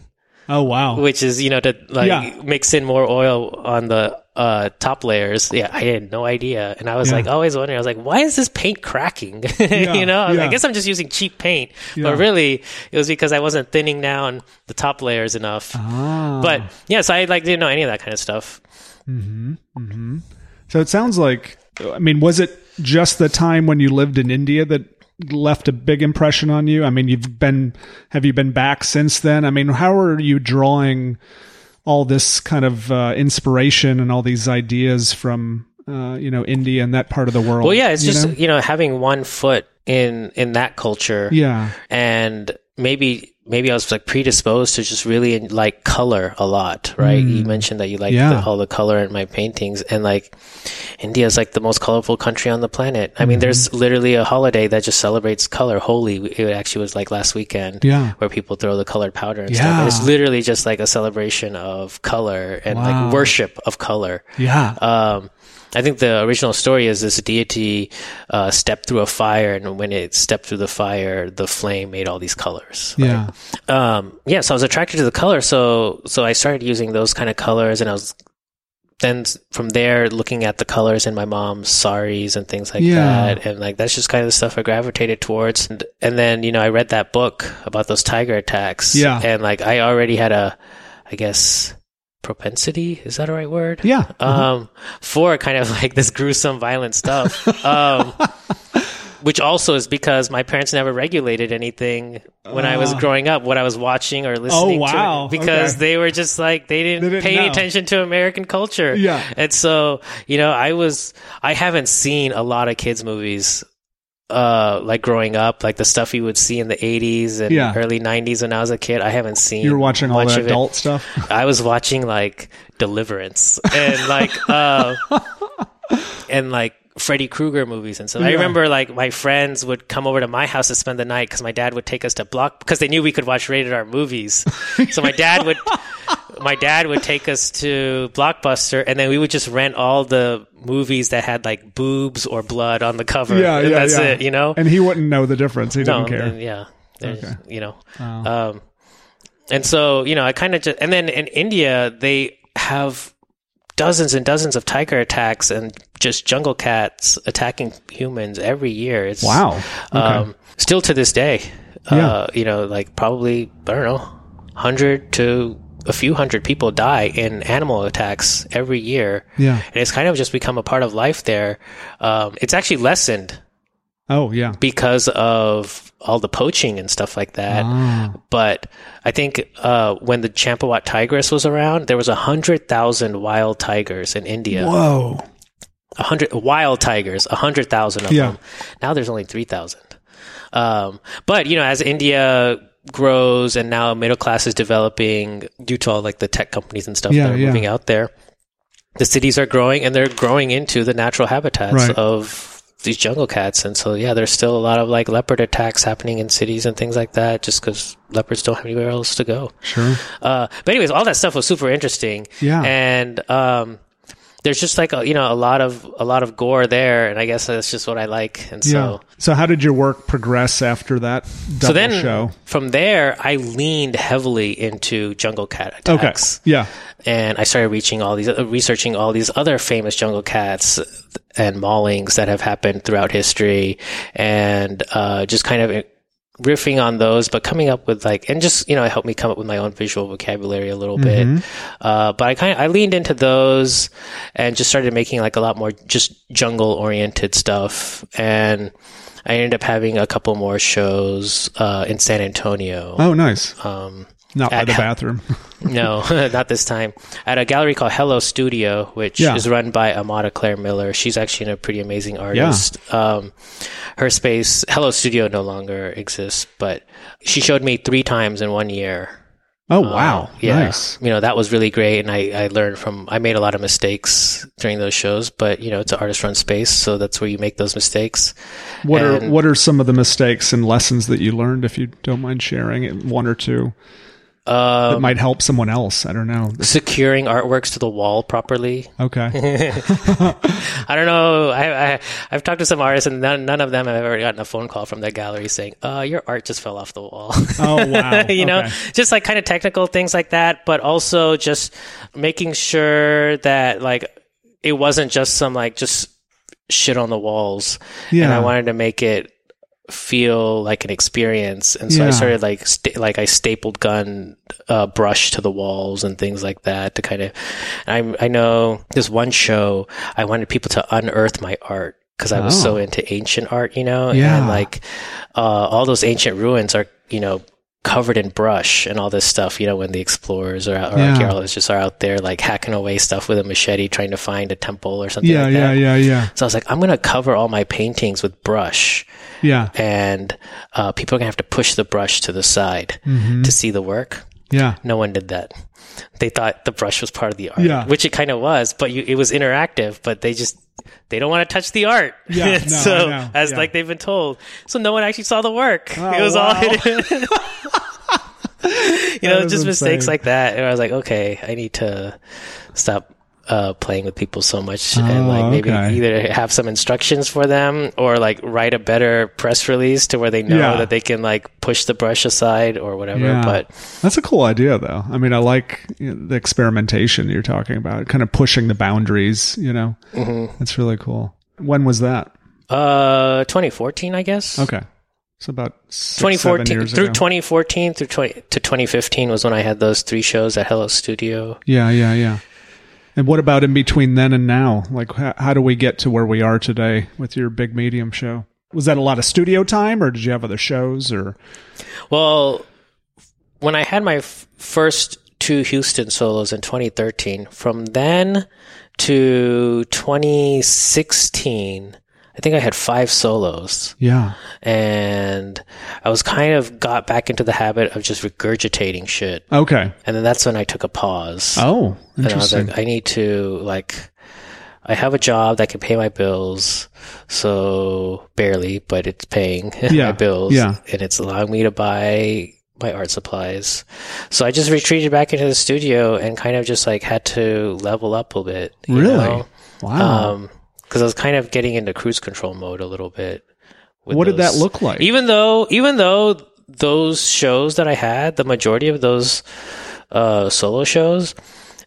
oh wow, which is you know to like Yeah. mix in more oil on the uh, top layers. Yeah, I had no idea, and I was Yeah. like always wondering. I was like, why is this paint cracking? you know, I, was like. I guess I'm just using cheap paint, Yeah. but really it was because I wasn't thinning down the top layers enough. ah, But yes, I like didn't know any of that kind of stuff. Mm-hmm. Mm-hmm. So it sounds like, I mean, was it just the time when you lived in India that left a big impression on you? I mean, you've been, have you been back since then? I mean, how are you drawing all this kind of uh, inspiration and all these ideas from, uh, you know, India and that part of the world? Well, yeah, it's you just know? you know having one foot in in that culture. yeah, and maybe maybe I was like predisposed to just really like color a lot, right? You mentioned that you like. Yeah. all the color in my paintings, and like India is like the most colorful country on the planet. I Mm-hmm. mean, there's literally a holiday that just celebrates color. Holi, it actually was like last weekend, Yeah. where people throw the colored powder and Yeah. stuff. And it's literally just like a celebration of color and Wow. like worship of color. yeah, Um, I think the original story is this deity uh, stepped through a fire, and when it stepped through the fire, the flame made all these colors. right? yeah, Um, yeah, so I was attracted to the color, so so I started using those kind of colors, and I was then from there looking at the colors in my mom's saris and things like Yeah. that, and like that's just kind of the stuff I gravitated towards. And, and then you know I read that book about those tiger attacks, Yeah. and like I already had a, I guess propensity is that a right word? yeah. um, for kind of like this gruesome, violent stuff. Um, which also is because my parents never regulated anything when I was growing up, what I was watching or listening Uh. Oh, wow. to, because Okay. they were just like they didn't, They didn't pay any know. attention to American culture. Yeah. and so you know, I was I haven't seen a lot of kids movies. Uh, like growing up, like the stuff you would see in the '80s and Yeah. early '90s when I was a kid, I haven't seen. you were watching all the it. adult stuff. I was watching like Deliverance and like uh and like Freddy Krueger movies and so I remember like my friends would come over to my house to spend the night because my dad would take us to block because they knew we could watch rated R movies. so my dad would my dad would take us to Blockbuster and then we would just rent all the movies that had like boobs or blood on the cover. Yeah, and yeah, that's yeah. it, you know? And he wouldn't know the difference. He no, didn't care. then, yeah. Okay. You know, Wow. um, and so you know, I kind of just and then in India they have dozens and dozens of tiger attacks and just jungle cats attacking humans every year. It's wow. Okay. um, still to this day. Yeah. Uh, you know, like probably I don't know, hundred to a few hundred people die in animal attacks every year. yeah. And it's kind of just become a part of life there. Um, it's actually lessened Oh, yeah. because of all the poaching and stuff like that. Ah. But I think uh, when the Champawat tigress was around, there was a hundred thousand wild tigers in India. Whoa. A hundred wild tigers, a hundred thousand of Yeah. them. Now there's only three thousand. Um, but you know, as India grows and now middle class is developing due to all like the tech companies and stuff Yeah, that are yeah. moving out there, the cities are growing and they're growing into the natural habitats Right. of these jungle cats. And so, yeah, there's still a lot of like leopard attacks happening in cities and things like that just because leopards don't have anywhere else to go. Sure. Uh, but anyways, all that stuff was super interesting. Yeah. And, um, there's just like a, you know a lot of a lot of gore there, and I guess that's just what I like. And so, yeah. So how did your work progress after that so then show? from there, I leaned heavily into jungle cat Okay. attacks, Yeah. And I started reaching all these, uh, researching all these other famous jungle cats and maulings that have happened throughout history, and uh, just kind of riffing on those, but coming up with like, and just you know, it helped me come up with my own visual vocabulary a little Mm-hmm. bit. Uh, but I kind of I leaned into those and just started making like a lot more just jungle oriented stuff, and I ended up having a couple more shows uh, in San Antonio. Oh, nice. Um, Not by the bathroom. no, not this time. At a gallery called Hello Studio, which Yeah. is run by Amada Claire Miller. She's actually a pretty amazing artist. Um, her space, Hello Studio, no longer exists, but she showed me three times in one year. Oh, wow. Uh, yeah, Nice. you know that was really great, and I, I learned from. I made a lot of mistakes during those shows, but you know it's an artist-run space, so that's where you make those mistakes. What are what are some of the mistakes and lessons that you learned, if you don't mind sharing one or two that Um, might help someone else? I don't know. securing artworks to the wall properly. Okay. I don't know. I, I I've talked to some artists, and none, none of them have ever gotten a phone call from their gallery saying, "Uh, your art just fell off the wall." Oh, wow. you know, just like kind of technical things like that, but also just making sure that like it wasn't just some like just shit on the walls. Yeah. And. I wanted to make it feel like an experience. And so I started like, sta- like I stapled gun, uh, brush to the walls and things like that to kind of, I, I know this one show, I wanted people to unearth my art because I was Oh. so into ancient art, you know, Yeah. and like, uh, all those ancient ruins are, you know, covered in brush and all this stuff, you know, when the explorers or, or Yeah. archaeologists are out there like hacking away stuff with a machete trying to find a temple or something Yeah, like yeah, that. yeah, yeah, So I was like, I'm going to cover all my paintings with brush yeah, and uh, people are going to have to push the brush to the side Mm-hmm. to see the work. yeah. No one did that. They thought the brush was part of the art, Yeah. which it kind of was, but you, it was interactive, but they just, they don't want to touch the art. Yeah, no, so as Yeah. like they've been told. So no one actually saw the work. Oh, it was wow. all hidden. you know, just mistakes like that. And I was like, okay, I need to stop uh, playing with people so much and Oh, like maybe okay. either have some instructions for them or like write a better press release to where they know Yeah. that they can like push the brush aside or whatever. Yeah. But That's a cool idea, though. I mean, I like you know, the experimentation you're talking about, kind of pushing the boundaries. You know, Mm-hmm. that's really cool. When was that? uh, 2014, I guess. Okay, so about six, seven 2014 years through ago. 2014 through 20 to 2015 was when I had those three shows at Hello Studio. Yeah, yeah, yeah. And what about in between then and now? Like, how, how do we get to where we are today with your big medium show? Was that a lot of studio time, or did you have other shows? Or Well, when I had my f- first two Houston solos in 2013, from then to 2016, I think I had five solos. yeah, And I was kind of got back into the habit of just regurgitating shit. okay. And then that's when I took a pause. Oh, and I was interesting. like, I need to like, I have a job that can pay my bills, so barely, but it's paying Yeah, my bills, yeah. and it's allowing me to buy my art supplies. So I just retreated back into the studio and kind of just like had to level up a bit. you Really? know? wow. Um, because I was kind of getting into cruise control mode a little bit. with what did that look like? even though even though those shows that I had, the majority of those uh, solo shows,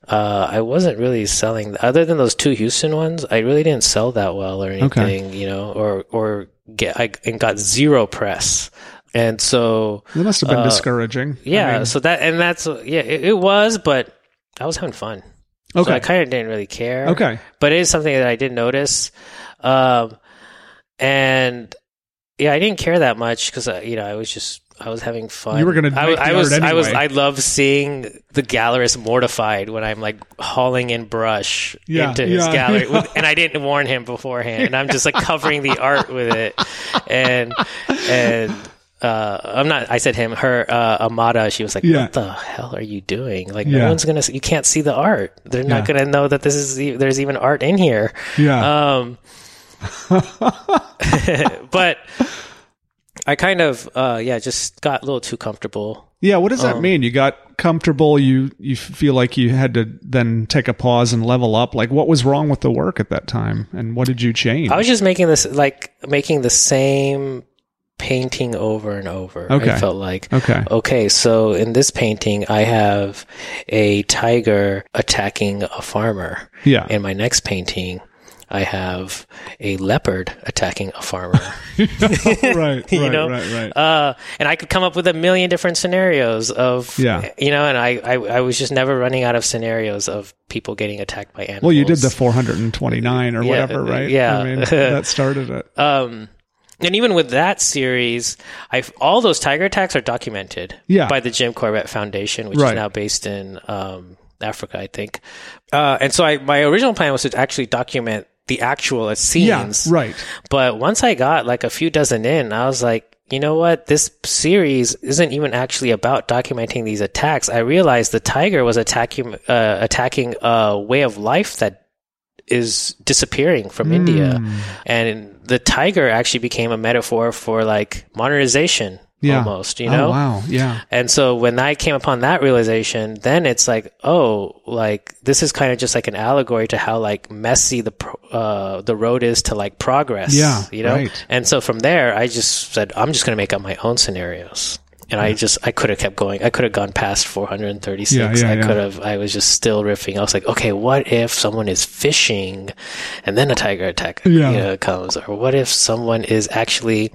uh, I wasn't really selling. Other than those two Houston ones, I really didn't sell that well or anything, you know, or or get I and got zero press, and so that must have been uh, discouraging. I yeah, mean, so that and that's yeah, it, it was, but I was having fun. So okay. I kind of didn't really care okay. but it is something that I did notice. Um, and yeah, I didn't care that much because you know I was just I was having fun. You were gonna I, I was art I was. I love seeing the gallerist mortified when I'm like hauling in brush Yeah, into his yeah, gallery, yeah. with, and I didn't warn him beforehand, and I'm just like covering the art with it, and and. Uh, I'm not. I said him. Her uh, Amada. She was like, Yeah. "What the hell are you doing? Like, Yeah. no one's gonna. You can't see the art. They're not Yeah. gonna know that this is. There's even art in here." Yeah. Um, but I kind of, uh, yeah, just got a little too comfortable. yeah. What does um, that mean? You got comfortable. You you feel like you had to then take a pause and level up. Like, what was wrong with the work at that time, and what did you change? I was just making this, like, making the same painting over and over. Okay. I felt like, okay. okay, so in this painting, I have a tiger attacking a farmer. Yeah. In my next painting, I have a leopard attacking a farmer. right. you right, know? Right. Right. uh, and I could come up with a million different scenarios of, Yeah. you know, and I, I, I was just never running out of scenarios of people getting attacked by animals. well, you did the 429 or Yeah, whatever, right? yeah. I mean, that started it. um, and even with that series, I all those tiger attacks are documented Yeah. by the Jim Corbett Foundation, which Right. is now based in um, Africa, I think. Uh, and so I, my original plan was to actually document the actual scenes. Yeah. Right. But once I got like a few dozen in, I was like, you know what? This series isn't even actually about documenting these attacks. I realized the tiger was attacking uh, attacking a way of life that is disappearing from India, Hmm. and the tiger actually became a metaphor for like modernization, Yeah. almost. You know, Oh, wow. Yeah. and so when I came upon that realization, then it's like, oh, like this is kind of just like an allegory to how like messy the uh, the road is to like progress. Yeah, you know. right. And so from there, I just said I'm just going to make up my own scenarios. And I just I could have kept going. I could have gone past 436. Yeah, yeah, I yeah. could have. I was just still riffing. I was like, okay, what if someone is fishing, and then a tiger attack you know, comes, or what if someone is actually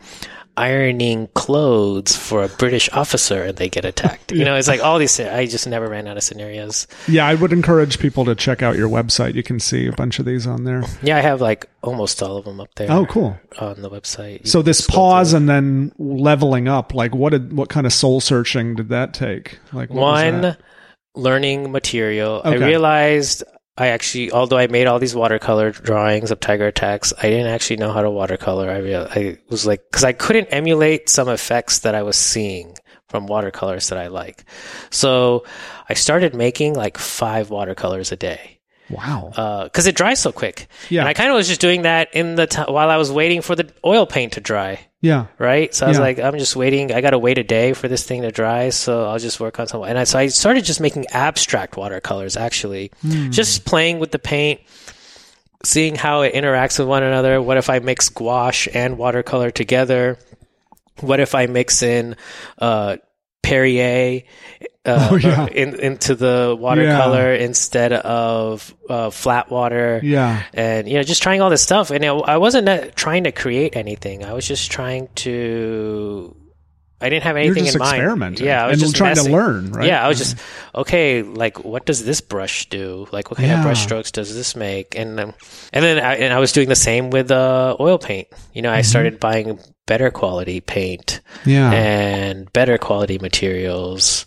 ironing clothes for a British officer and they get attacked. You know, it's like all these. I just never ran out of scenarios. Yeah, I would encourage people to check out your website. You can see a bunch of these on there. Yeah, I have like almost all of them up there. Oh, cool. On the website. So this pause and then leveling up, like what did what kind of soul searching did that take? Like what was one that? learning material. I realized I actually, although I made all these watercolor drawings of tiger attacks, I didn't actually know how to watercolor. I I was like, because I couldn't emulate some effects that I was seeing from watercolors that I like. So I started making like five watercolors a day Wow. because it dries so quick. Yeah. And I kind of was just doing that in the t- while I was waiting for the oil paint to dry yeah. right? So I was Yeah. like, I'm just waiting. I got to wait a day for this thing to dry, so I'll just work on some. And I, so I started just making abstract watercolors, actually, just playing with the paint, seeing how it interacts with one another. What if I mix gouache and watercolor together? What if I mix in uh, Perrier uh, Oh, yeah. in, into the watercolor instead of uh, flat water? Yeah. and you know just trying all this stuff and it, i wasn't uh, trying to create anything i was just trying to i didn't have anything in mind experimenting. yeah i was just trying messing. to learn, right? yeah i was just okay like what does this brush do like what kind of Yeah. brush strokes does this make and um, and then I, and I was doing the same with uh, oil paint you know Mm-hmm. i started buying better quality paint Yeah. and better quality materials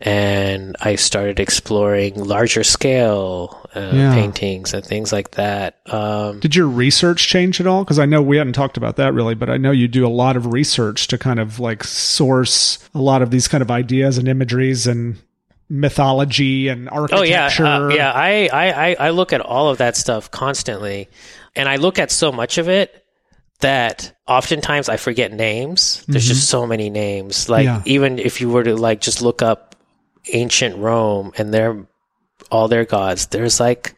and I started exploring larger scale uh, Yeah. paintings and things like that. Um, Did your research change at all? Because I know we hadn't talked about that really, but I know you do a lot of research to kind of like source a lot of these kind of ideas and imageries and mythology and architecture. Oh yeah, uh, yeah. I, I I look at all of that stuff constantly, and I look at so much of it that oftentimes I forget names. There's just so many names. Like Mm-hmm. Yeah. even if you were to like just look up ancient Rome and their all their gods, there's like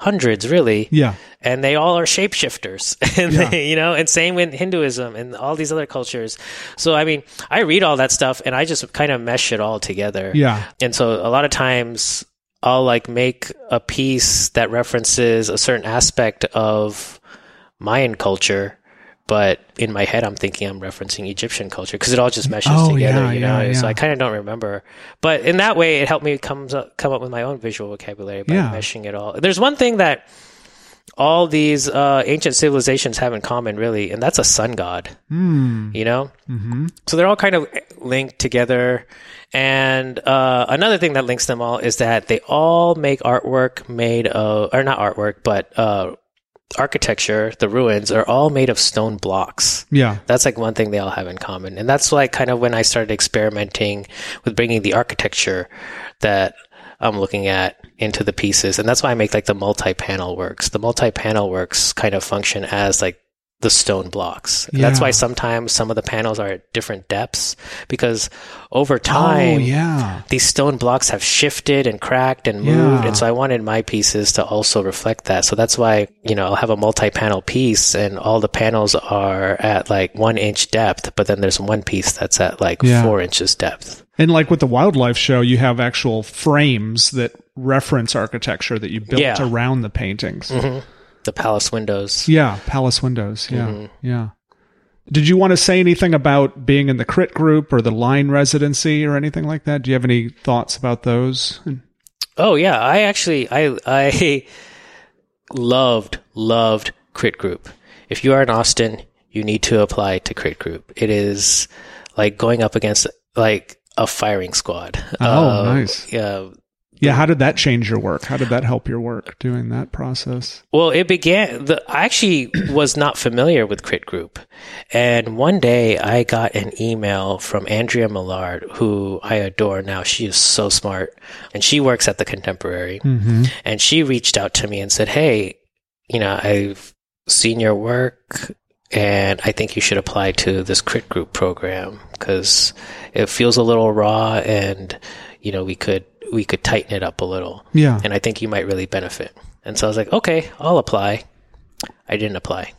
hundreds really. Yeah. and they all are shapeshifters and Yeah. they, you know and same with hinduism and all these other cultures so i mean i read all that stuff and i just kind of mesh it all together Yeah. and so a lot of times i'll like make a piece that references a certain aspect of mayan culture but in my head i'm thinking i'm referencing egyptian culture because it all just meshes Oh, together yeah, you know yeah, so i kind of don't remember but in that way it helped me comes up, come up with my own visual vocabulary by Yeah. meshing it all there's one thing that all these uh, ancient civilizations have in common, really, and that's a sun god. Hmm. You know, mm-hmm. so they're all kind of linked together. And uh, another thing that links them all is that they all make artwork made of, or not artwork, but uh, architecture. The ruins are all made of stone blocks. Yeah. That's like one thing they all have in common. And that's like kind of when I started experimenting with bringing the architecture that I'm looking at into the pieces. And that's why I make like the multi panel works. The multi panel works kind of function as like the stone blocks. And That's why sometimes some of the panels are at different depths because over oh, time, oh, yeah. these stone blocks have shifted and cracked and moved. Yeah. And so I wanted my pieces to also reflect that. So that's why, you know, I'll have a multi panel piece and all the panels are at like one inch depth, but then there's one piece that's at like Yeah. four inches depth. And like with the wildlife show, you have actual frames that reference architecture that you built Yeah. around the paintings. Mm-hmm. The palace windows. Yeah, palace windows. Yeah, Mm-hmm. yeah. Did you want to say anything about being in the crit group or the line residency or anything like that? Do you have any thoughts about those? Oh yeah, I actually I I loved loved Crit Group. If you are in Austin, you need to apply to Crit Group. It is like going up against like a firing squad. Oh, Uh, nice. Yeah. Yeah, how did that change your work? How did that help your work doing that process? Well, it began. The, I actually was not familiar with Crit Group, and one day I got an email from Andrea Mellard, who I adore now. She is so smart, and she works at the Contemporary. Mm-hmm. and she reached out to me and said, "Hey, you know, I've seen your work, and I think you should apply to this Crit Group program because it feels a little raw, and you know, we could we could tighten it up a little, Yeah. and I think you might really benefit." And so I was like, "Okay, I'll apply." I didn't apply,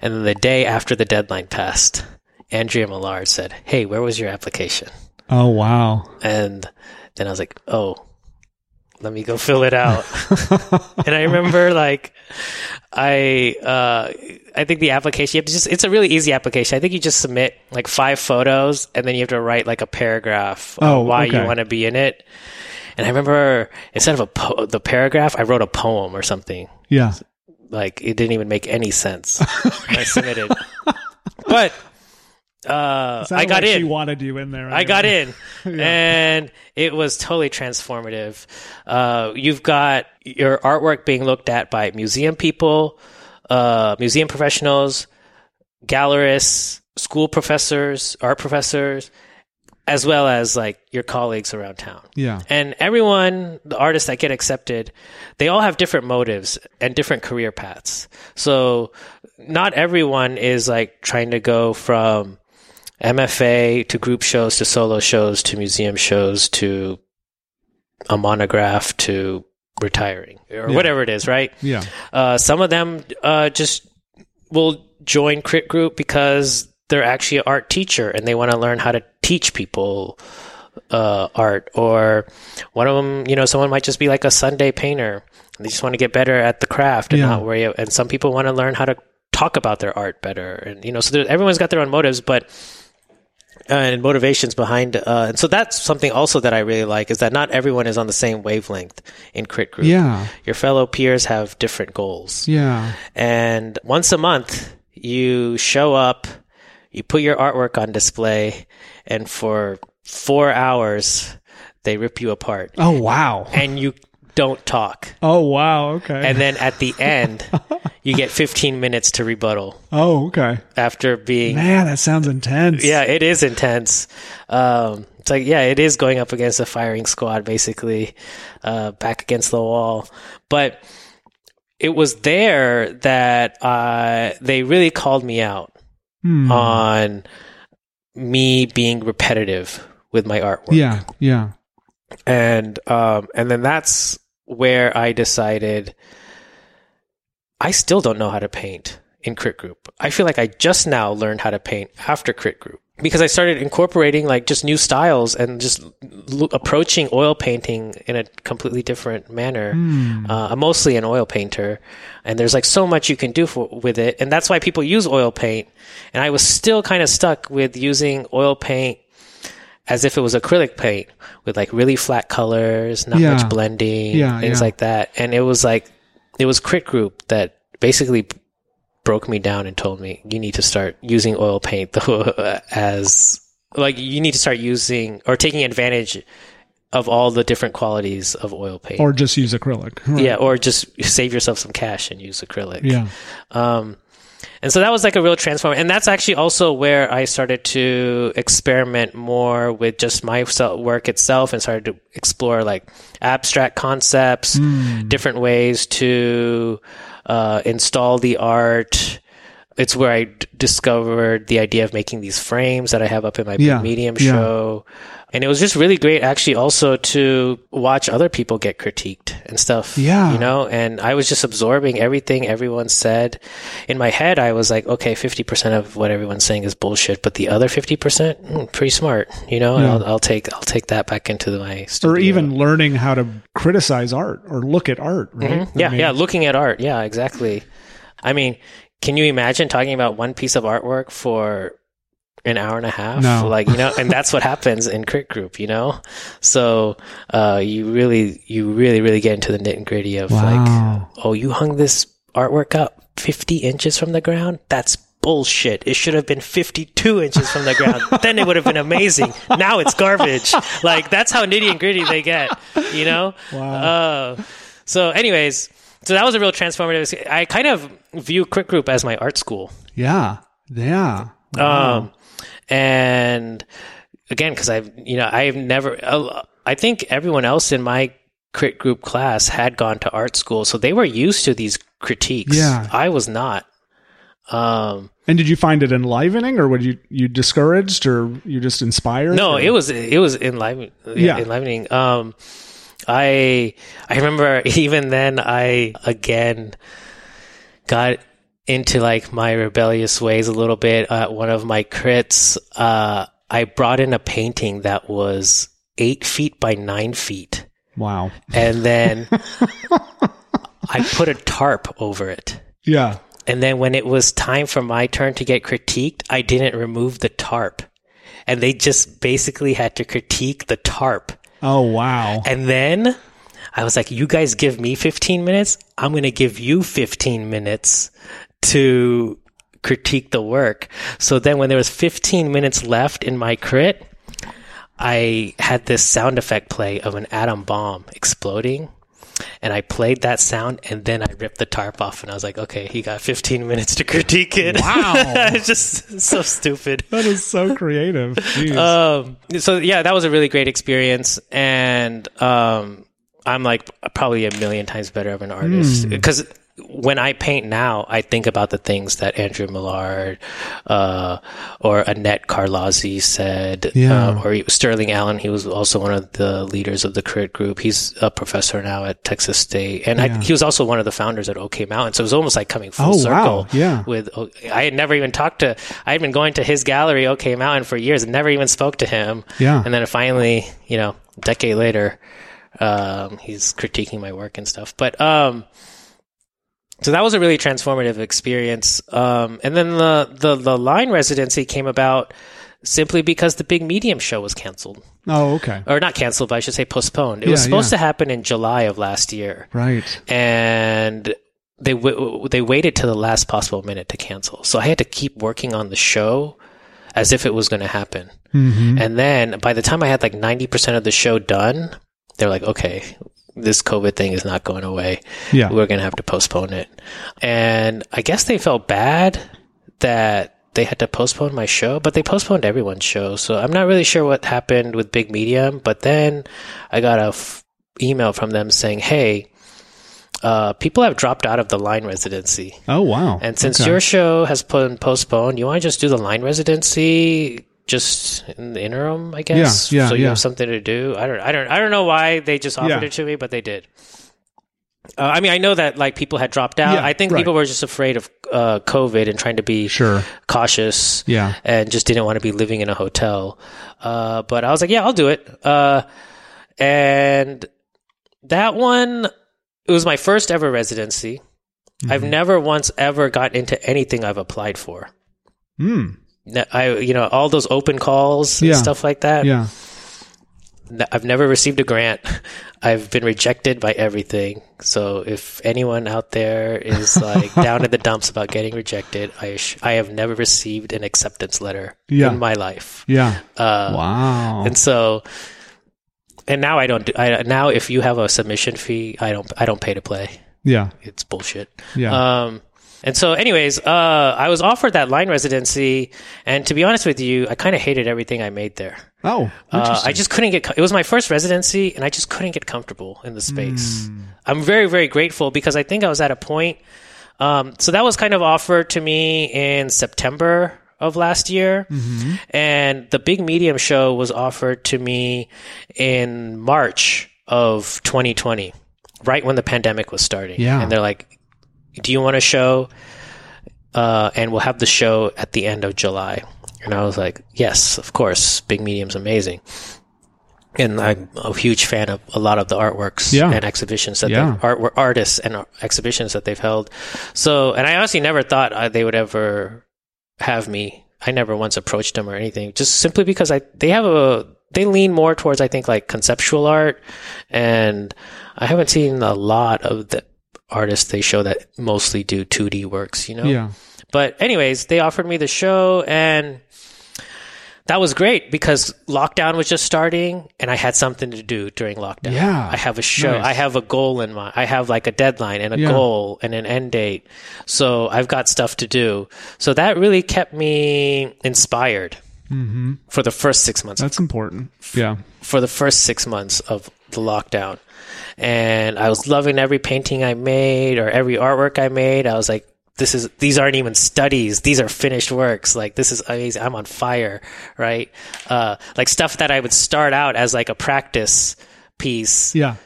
and then the day after the deadline passed, Andrea Mellard said, "Hey, where was your application?" Oh, wow. And then I was like, "Oh." Let me go fill it out. and I remember like I uh, I think the application you have to just it's a really easy application. I think you just submit like five photos and then you have to write like a paragraph on Oh, why okay. you want to be in it. And I remember instead of a po- the paragraph, I wrote a poem or something. Yeah. Like it didn't even make any sense. I submitted, but uh, I got like She wanted you in there. I got anyway. in, and it was totally transformative. Uh, you've got your artwork being looked at by museum people, uh, museum professionals, gallerists, school professors, art professors, as well as like your colleagues around town. Yeah. And everyone, the artists that get accepted, they all have different motives and different career paths. So not everyone is like trying to go from MFA to group shows to solo shows to museum shows to a monograph to retiring or Yeah. whatever it is, right? Yeah. Uh, some of them uh, just will join Crit Group because they're actually an art teacher and they want to learn how to teach people uh, art. Or one of them, you know, someone might just be like a Sunday painter. They just want to get better at the craft and Yeah. not worry. And some people want to learn how to talk about their art better. And you know, so everyone's got their own motives, but uh, and motivations behind. Uh, and so that's something also that I really like is that not everyone is on the same wavelength in Crit Group. Yeah. Your fellow peers have different goals. Yeah. And once a month, you show up, you put your artwork on display, and for four hours, they rip you apart. Oh wow. And you don't talk. Oh wow. Okay. And then at the end, you get 15 minutes to rebuttal oh okay. after being. Man, that sounds intense. Yeah, it is intense. Um, it's like, yeah, it is going up against a firing squad, basically, uh, back against the wall. But it was there that uh, they really called me out Hmm. on me being repetitive with my artwork. yeah. Yeah. and um, and then that's where I decided I still don't know how to paint in Crit Group. I feel like I just now learned how to paint after Crit Group because I started incorporating like just new styles and just lo- approaching oil painting in a completely different manner. Uh, I'm mostly an oil painter, and there's like so much you can do for, with it, and that's why people use oil paint. And I was still kind of stuck with using oil paint as if it was acrylic paint with like really flat colors, not Yeah. much blending, Yeah, things yeah. like that. And it was like it was Crit Group that basically broke me down and told me you need to start using oil paint as like you need to start using or taking advantage of all the different qualities of oil paint. Or just use acrylic. yeah, or just save yourself some cash and use acrylic. Yeah. Um, and so that was like a real transform. And that's actually also where I started to experiment more with just my work itself and started to explore like abstract concepts, different ways to uh, install the art. It's where I d- discovered the idea of making these frames that I have up in my Yeah, medium yeah. And it was just really great actually also to watch other people get critiqued and stuff. Yeah. You know, and I was just absorbing everything everyone said. In my head, I was like, okay, 50% of what everyone's saying is bullshit, but the other 50%, mm, pretty smart, you know, and Yeah. I'll, I'll take, I'll take that back into my studio. Or even learning how to criticize art or look at art, right? Mm-hmm. Yeah, mean, yeah, looking at art. Yeah, exactly. I mean, can you imagine talking about one piece of artwork for an hour and a half? No. Like, you know, and that's what happens in Crit Group, you know? So, uh, you really, you really, really get into the nitty and gritty of Wow. like, oh, you hung this artwork up 50 inches from the ground? That's bullshit. It should have been 52 inches from the ground. then it would have been amazing. Now it's garbage. Like, that's how nitty and gritty they get, you know? Wow. Uh, so, anyways, so that was a real transformative. I kind of view Crit Group as my art school. yeah. Yeah. Um, and again, because I've, you know, I've never, I think everyone else in my Crit Group class had gone to art school, so they were used to these critiques. Yeah. I was not. Um, And did you find it enlivening or were you you discouraged or you just inspired? No, or- it was it was enliven, Yeah. enlivening. Um, I I remember even then I again got into like my rebellious ways a little bit. At one of my crits, uh, I brought in a painting that was eight feet by nine feet, Wow. and then I put a tarp over it. Yeah. And then when it was time for my turn to get critiqued, I didn't remove the tarp. And they just basically had to critique the tarp. Oh wow. And then I was like, you guys give me 15 minutes. I'm going to give you 15 minutes to critique the work. So then when there was 15 minutes left in my crit, I had this sound effect play of an atom bomb exploding. And I played that sound and then I ripped the tarp off and I was like, okay, he got 15 minutes to critique it. Wow. it's just so stupid. That is so creative. Um, so yeah, that was a really great experience, and um, I'm like probably a million times better of an artist Hmm. because when I paint now, I think about the things that Andrea Mellard uh, or Annette Carlozzi said, Yeah. uh, or Sterling Allen. He was also one of the leaders of the crit group. He's a professor now at Texas State, and I, he was also one of the founders at OK Mountain. So it was almost like coming full Oh, circle wow. Yeah. with I had never even talked to I had been going to his gallery OK Mountain for years and never even spoke to him. Yeah. And then finally, you know, a decade later, um, he's critiquing my work and stuff. But um so that was a really transformative experience. Um and then the the the line residency came about simply because the big medium show was canceled. oh okay. Or not canceled, but I should say postponed. It was supposed yeah. to happen in July of last year Right. and they w- they waited to the last possible minute to cancel. So I had to keep working on the show as if it was going to happen. Mm-hmm. And then by the time I had like 90% of the show done, they're like, okay, this COVID thing is not going away. Yeah. We're going to have to postpone it. And I guess they felt bad that they had to postpone my show, but they postponed everyone's show. So I'm not really sure what happened with Big Medium, but then I got a f- email from them saying, hey, uh, people have dropped out of the line residency. Oh wow. And since Okay. your show has been postponed, you want to just do the line residency just in the interim, I guess. Yeah, yeah, So you yeah. have something to do. I don't, I don't, I don't know why they just offered Yeah. it to me, but they did. Uh, I mean, I know that like people had dropped out. Yeah, I think right. people were just afraid of uh, COVID and trying to be Sure. cautious. Yeah. and just didn't want to be living in a hotel. Uh, but I was like, yeah, I'll do it. Uh, and that one, it was my first ever residency. Mm-hmm. I've never once ever got into anything I've applied for. Mm. I, you know, all those open calls and Yeah. stuff like that. Yeah. I've never received a grant. I've been rejected by everything. So if anyone out there is like down in the dumps about getting rejected, I ass- I have never received an acceptance letter Yeah. in my life. Yeah. Uh, wow. And so, and now I don't do. I now if you have a submission fee, I don't. I don't pay to play. Yeah. It's bullshit. Yeah. Um, and so, anyways, uh, I was offered that line residency, and to be honest with you, I kind of hated everything I made there. oh. Uh. I just couldn't get. co- It was my first residency, and I just couldn't get comfortable in the space. Hmm. I'm very, very grateful because I think I was at a point. Um, so that was kind of offered to me in September of last year, Mm-hmm. and the big medium show was offered to me in March of 2020, right when the pandemic was starting. Yeah. and they're like, "Do you want a show?" Uh, and we'll have the show at the end of July. And I was like, yes, of course. Big Medium's amazing. And I'm a huge fan of a lot of the artworks Yeah. and exhibitions that Yeah. they've art artists and exhibitions that they've held. So, and I honestly never thought uh, they would ever have me. I never once approached them or anything, just simply because I they have a they lean more towards I think like conceptual art, and I haven't seen a lot of the artists they show that mostly do 2D works. You know, yeah. but anyways, they offered me the show and that was great because lockdown was just starting and I had something to do during lockdown. Yeah. I have a show. Nice. I have a goal in mind. I have like a deadline and a Yeah. goal and an end date. So I've got stuff to do. So that really kept me inspired Mm-hmm. for the first six months That's important. Yeah. for the first six months of the lockdown. And I was loving every painting I made or every artwork I made. I was like, this is, these aren't even studies. These are finished works. Like, this is amazing. I'm on fire, right? Uh, like stuff that I would start out as like a practice piece. Yeah.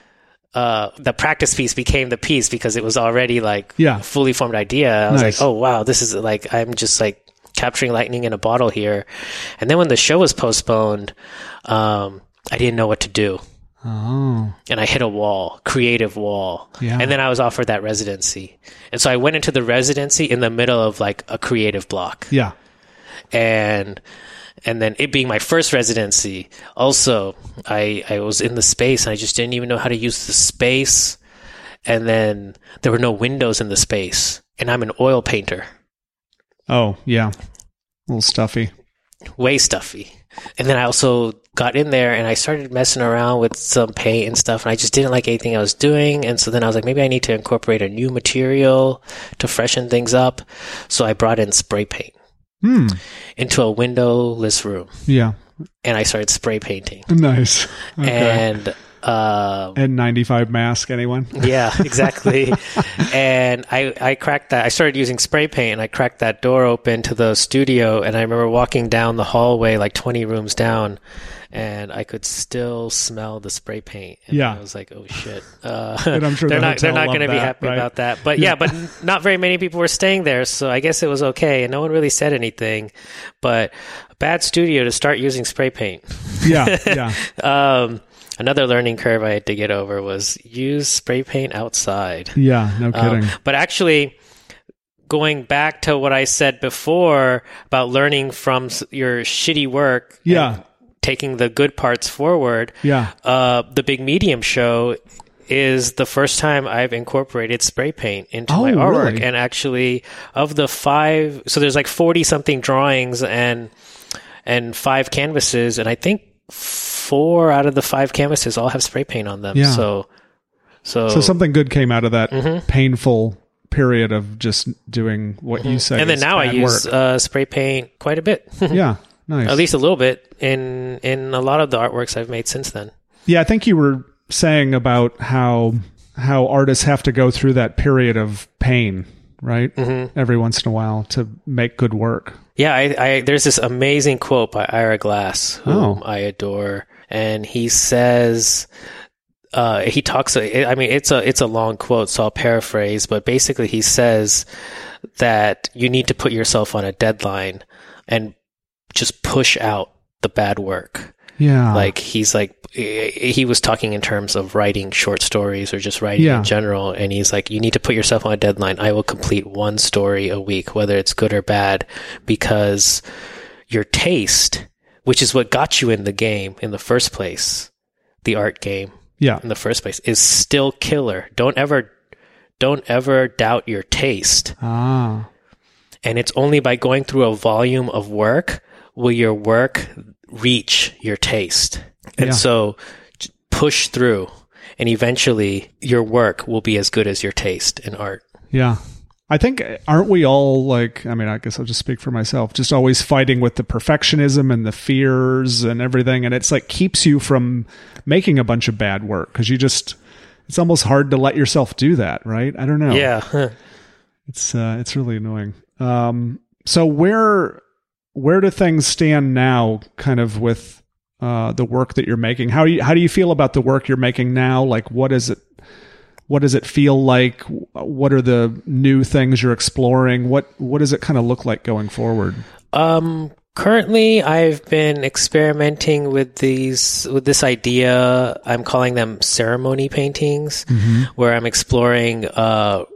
Uh, the practice piece became the piece because it was already like Yeah. a fully formed idea. I was Nice. like, oh wow, this is like, I'm just like capturing lightning in a bottle here. And then when the show was postponed, um, I didn't know what to do. Oh. and I hit a wall, creative wall. Yeah. And then I was offered that residency. And so I went into the residency in the middle of like a creative block. Yeah. And and then it being my first residency, also I I was in the space and I just didn't even know how to use the space. And then there were no windows in the space. And I'm an oil painter. Oh, yeah. A little stuffy. way stuffy. And then I also got in there and I started messing around with some paint and stuff, and I just didn't like anything I was doing. And so then I was like, maybe I need to incorporate a new material to freshen things up. So I brought in spray paint Hmm. into a windowless room, Yeah. and I started spray painting. Nice. Okay. And um, N95 mask, anyone? Yeah, exactly. and I, I cracked that. I started using spray paint and I cracked that door open to the studio. And I remember walking down the hallway, like 20 rooms down, and I could still smell the spray paint. And Yeah. I was like, oh shit. Uh, And I'm sure they're the not, they're not going to be happy right? about that. But yeah, but not very many people were staying there. So I guess it was okay. And no one really said anything. But bad studio to start using spray paint. Yeah. Yeah. Um, another learning curve I had to get over was use spray paint outside. Yeah. No Um, kidding. but actually, going back to what I said before about learning from your shitty work, Yeah. Taking the good parts forward. Yeah. Uh, the Big Medium show is the first time I've incorporated spray paint into Oh, my artwork. really? And actually, of the five, so there's like forty something drawings and and five canvases, and I think four out of the five canvases all have spray paint on them. Yeah. So. So, So something good came out of that Mm-hmm. painful period of just doing what you say. and then now I use uh, spray paint quite a bit, yeah. Nice. at least a little bit in in a lot of the artworks I've made since then. Yeah, I think you were saying about how how artists have to go through that period of pain, right? Mm-hmm. Every once in a while to make good work. Yeah, I, I there's this amazing quote by Ira Glass, whom Oh. I adore, and he says. Uh, he talks. I mean, it's a it's a long quote, so I'll paraphrase. But basically, he says that you need to put yourself on a deadline and just push out the bad work. Yeah. like he's like he was talking in terms of writing short stories or just writing Yeah. in general and he's like you need to put yourself on a deadline i will complete one story a week whether it's good or bad because your taste which is what got you in the game in the first place the art game yeah. in the first place is still killer don't ever don't ever doubt your taste Ah. and it's only by going through a volume of work will your work reach your taste. And Yeah. so push through and eventually your work will be as good as your taste in art. Yeah. I think aren't we all like I mean I guess I'll just speak for myself just always fighting with the perfectionism and the fears and everything and it's like keeps you from making a bunch of bad work cuz you just it's almost hard to let yourself do that, right? I don't know. Yeah. It's uh, it's really annoying. Um, so where where do things stand now, kind of with uh, the work that you're making? How do you how do you feel about the work you're making now? Like, what is it? What does it feel like? What are the new things you're exploring? What what does it kind of look like going forward? Um, currently, I've been experimenting with these with this idea. I'm calling them ceremony paintings, where I'm exploring uh,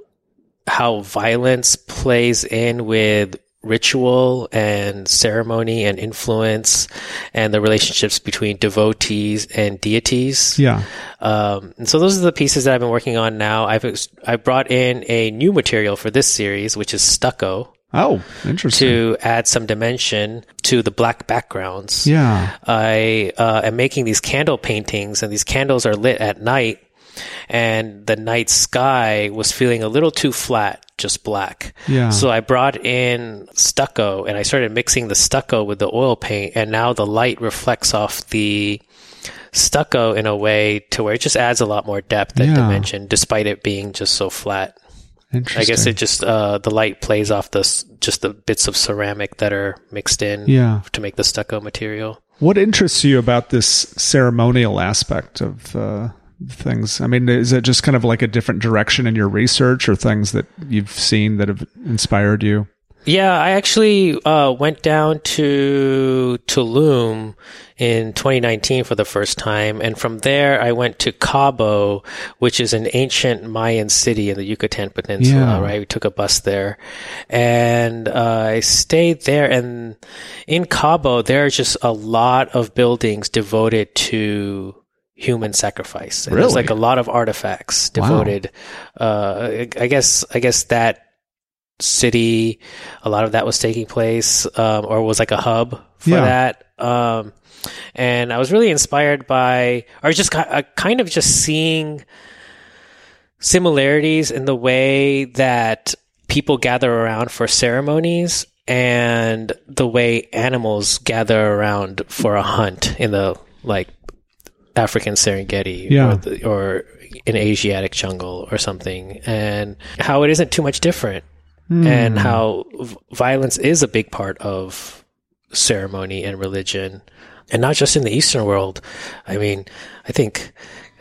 how violence plays in with ritual and ceremony and influence, and the relationships between devotees and deities. Yeah, Um, and so those are the pieces that I've been working on now. I've I brought in a new material for this series, which is stucco Oh, interesting. to add some dimension to the black backgrounds. yeah, I uh, am making these candle paintings, and these candles are lit at night. And the night sky was feeling a little too flat, just black. Yeah. So I brought in stucco, and I started mixing the stucco with the oil paint, and now the light reflects off the stucco in a way to where it just adds a lot more depth and Yeah. dimension, despite it being just so flat. interesting. I guess it just uh, the light plays off the just the bits of ceramic that are mixed in Yeah. to make the stucco material. What interests you about this ceremonial aspect of uh, things? I mean, is it just kind of like a different direction in your research, or things that you've seen that have inspired you? Yeah, I actually uh, went down to Tulum in 2019 for the first time, and from there I went to Coba, which is an ancient Mayan city in the Yucatan Peninsula. Yeah. Right, we took a bus there, and uh, I stayed there. And in Coba, there are just a lot of buildings devoted to human sacrifice. And There's like a lot of artifacts Wow. devoted. Uh, I I guess I guess that city a lot of that was taking place um, or was like a hub for Yeah. that um, and i was really inspired by or just uh, kind of just seeing similarities in the way that people gather around for ceremonies and the way animals gather around for a hunt in the like African Serengeti Yeah. or, the, or an Asiatic jungle or something, and how it isn't too much different, and how v- violence is a big part of ceremony and religion, and not just in the Eastern world. I mean, I think.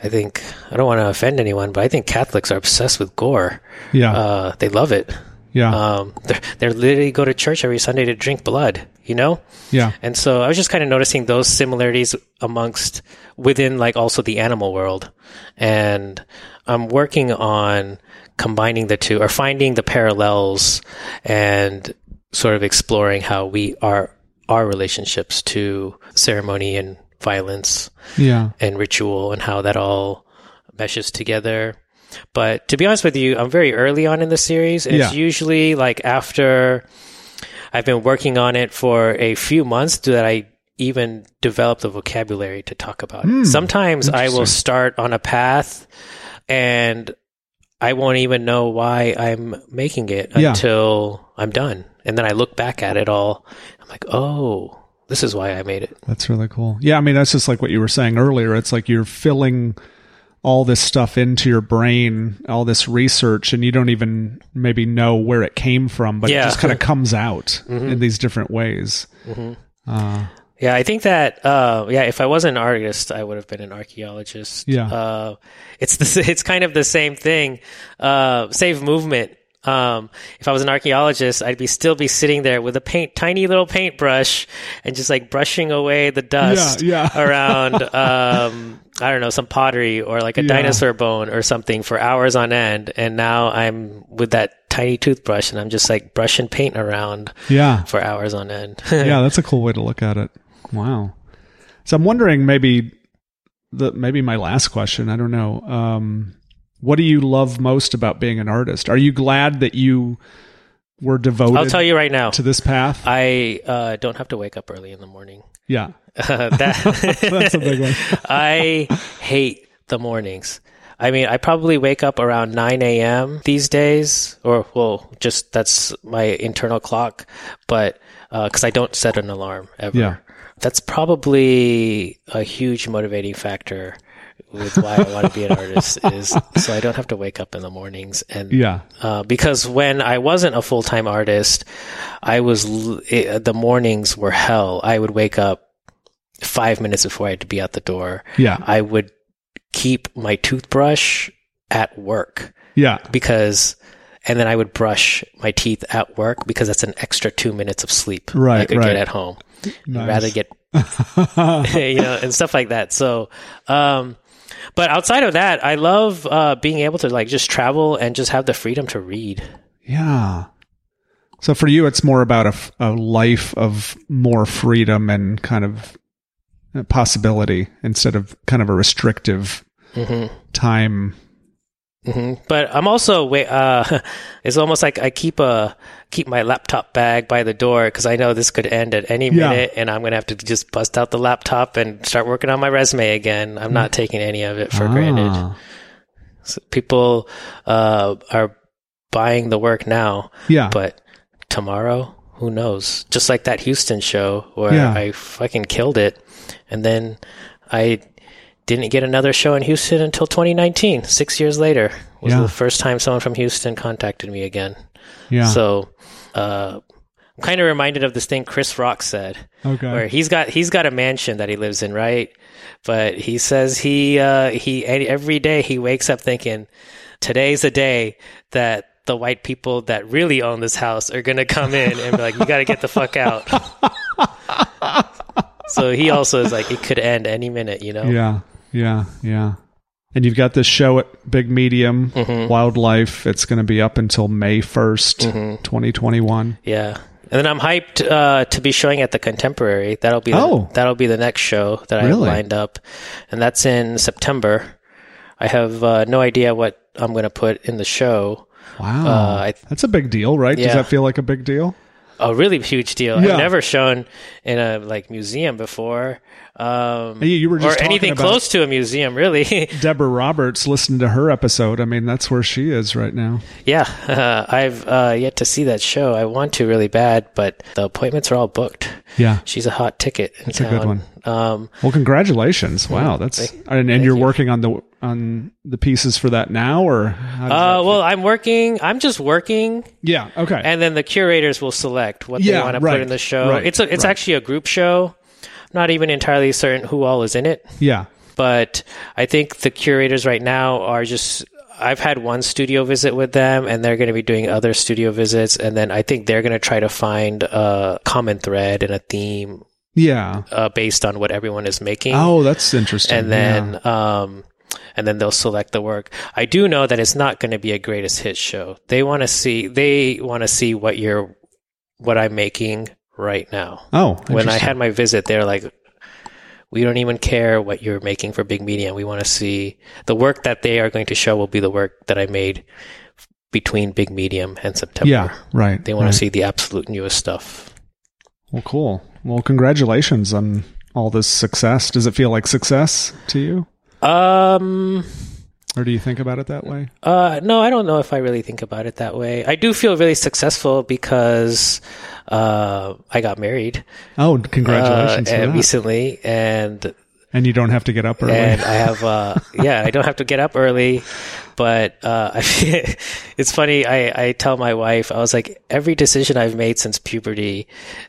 I think I don't want to offend anyone, but I think Catholics are obsessed with gore. Yeah. Uh, they love it. yeah. Um, they're literally go to church every Sunday to drink blood. You know, yeah. and so I was just kind of noticing those similarities amongst within like also the animal world. And I'm working on combining the two or finding the parallels and sort of exploring how we are our relationships to ceremony and violence Yeah. and ritual and how that all meshes together. But to be honest with you, I'm very early on in the series. And It's usually like after I've been working on it for a few months that I even develop the vocabulary to talk about it. Hmm. Sometimes I will start on a path and I won't even know why I'm making it Yeah. until I'm done. And then I look back at it all. I'm like, oh, this is why I made it. That's really cool. Yeah, I mean that's just like what you were saying earlier. It's like you're filling all this stuff into your brain, all this research, and you don't even maybe know where it came from, but Yeah. Mm-hmm. it just kind of comes out in these different ways. Uh, Yeah, I think that uh, yeah, if I wasn't an artist, I would have been an archaeologist. Yeah. uh, it's the it's kind of the same thing. Uh, save movement. Um, if I was an archaeologist, I'd be still be sitting there with a paint, tiny little paintbrush, and just like brushing away the dust Yeah, yeah. around. Um, I don't know some pottery or like a Yeah. dinosaur bone or something for hours on end. And now I'm with that tiny toothbrush, and I'm just like brushing paint around yeah, for hours on end. yeah, that's a cool way to look at it. Wow. So I'm wondering maybe the maybe my last question. I don't know. Um, what do you love most about being an artist? Are you glad that you were devoted I'll tell you right now. to this path? I uh, don't have to wake up early in the morning. yeah, Uh, that that's a big one. I hate the mornings. I mean, I probably wake up around 9 a.m. these days, or well, just that's my internal clock, but because I don't set an alarm ever. Yeah. That's probably a huge motivating factor with why I want to be an artist is so I don't have to wake up in the mornings and Yeah, uh, because when I wasn't a full time artist, I was l- it, the mornings were hell. I would wake up five minutes before I had to be out the door. yeah, I would keep my toothbrush at work yeah. because, and then I would brush my teeth at work because that's an extra two minutes of sleep Right, I could right. get at home. Nice. Rather get you know, and stuff like that. So, um, but outside of that, I love uh, being able to like just travel and just have the freedom to read. Yeah. So for you, it's more about a, a life of more freedom and kind of possibility instead of kind of a restrictive time. hmm But I'm also uh, it's almost like I keep a keep my laptop bag by the door because I know this could end at any Yeah. minute, and I'm gonna have to just bust out the laptop and start working on my resume again. I'm not taking any of it for granted. Ah. So people uh, are buying the work now, Yeah. but tomorrow, who knows? Just like that Houston show where Yeah. I fucking killed it, and then I didn't get another show in Houston until 2019. Six years later was Yeah. the first time someone from Houston contacted me again. Yeah. So uh, I'm kind of reminded of this thing Chris Rock said, okay. where he's got he's got a mansion that he lives in, right? But he says he uh, he every day he wakes up thinking, today's the day that the white people that really own this house are gonna come in and be like, "You got to get the fuck out." so he also is like, it could end any minute, you know. Yeah, yeah, yeah. And you've got this show at Big Medium Mm-hmm. Wildlife. It's going to be up until May 1st, Mm-hmm. 2021. Yeah. And then I'm hyped uh, to be showing at the Contemporary. That'll be the, Oh. that'll be the next show that I have lined up, and that's in September. I have uh, no idea what I'm going to put in the show. Wow. Uh, I- That's a big deal, right? Does that feel like a big deal? A really huge deal. Yeah. I've never shown in a like museum before, um, Hey, you were just or anything close to a museum, really. Deborah Roberts, listen to her episode. I mean, that's where she is right now. yeah, uh, I've uh, yet to see that show. I want to really bad, but the appointments are all booked. Yeah. She's a hot ticket in a good one. Um, Well, congratulations. Wow. That's, and, and you're working on the, on the pieces for that now or? uh, well, I'm working. I'm just working, yeah. Okay. and then the curators will select what Yeah, they want to right, put in the show. right, it's a, it's right. actually a group show. Not even entirely certain who all is in it. yeah. but I think the curators right now are just. I've had one studio visit with them, and they're going to be doing other studio visits, and then I think they're going to try to find a common thread and a theme Yeah. uh, based on what everyone is making, Oh, that's interesting. and then um, and then they'll select the work. I do know that it's not going to be a greatest hit show. They want to see they want to see what you're what I'm making right now Oh, when I had my visit, they're like, we don't even care what you're making for Big Media. We want to see the work that they are going to show will be the work that I made between Big Medium and September. Yeah. Right. They want right. to see the absolute newest stuff. Well, cool. Well, congratulations on all this success. Does it feel like success to you? Um, Or do you think about it that way? uh, no, I don't know if I really think about it that way. I do feel really successful because, uh, I got married, Oh, uh, congratulations for and recently and and you don't have to get up early. and I have uh yeah I don't have to get up early but uh it's funny I I tell my wife I was like every decision I've made since puberty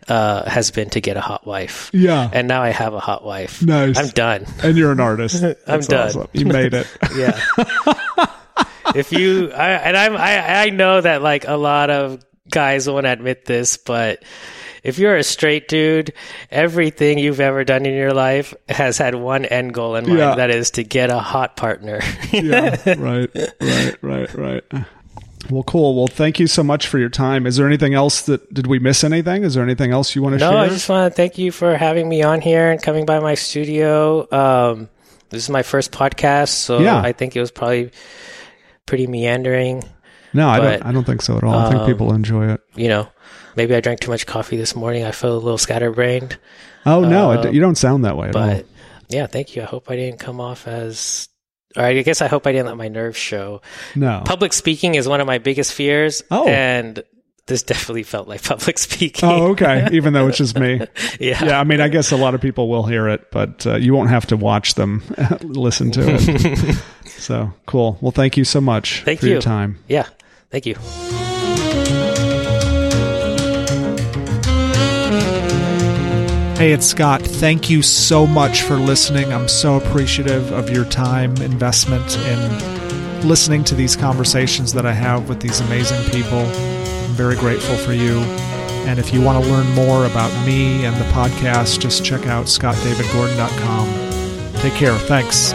uh has been to get a hot wife yeah. and now I have a hot wife Nice. I'm done And you're an artist. I'm That's done. awesome. You made it. yeah if you I and I'm I I know that like a lot of guys won't admit this but if you're a straight dude, everything you've ever done in your life has had one end goal in mind. Yeah. That is to get a hot partner. yeah. Right. Right. Right. Right. Well, cool. Well, thank you so much for your time. Is there anything else that did we miss anything? Is there anything else you want to No, share? No, I just want to thank you for having me on here and coming by my studio. Um, this is my first podcast, so Yeah. I think it was probably pretty meandering. no, I don't. I don't think so at all. I think um, people enjoy it. You know, maybe I drank too much coffee this morning. I feel a little scatterbrained, Oh no, it, you don't sound that way but yeah, thank you. I hope I didn't come off as. Or I guess I hope I didn't let my nerves show. No. Public speaking is one of my biggest fears. Oh. And this definitely felt like public speaking. Oh, okay. Even though it's just me. yeah. Yeah, I mean, I guess a lot of people will hear it, but uh, you won't have to watch them listen to it. so cool. Well, thank you so much Thank for your time. Yeah. Thank you. Hey, it's Scott. Thank you so much for listening. I'm so appreciative of your time investment in listening to these conversations that I have with these amazing people. I'm very grateful for you. And if you want to learn more about me and the podcast, just check out scottdavidgordon.com. Take care. Thanks.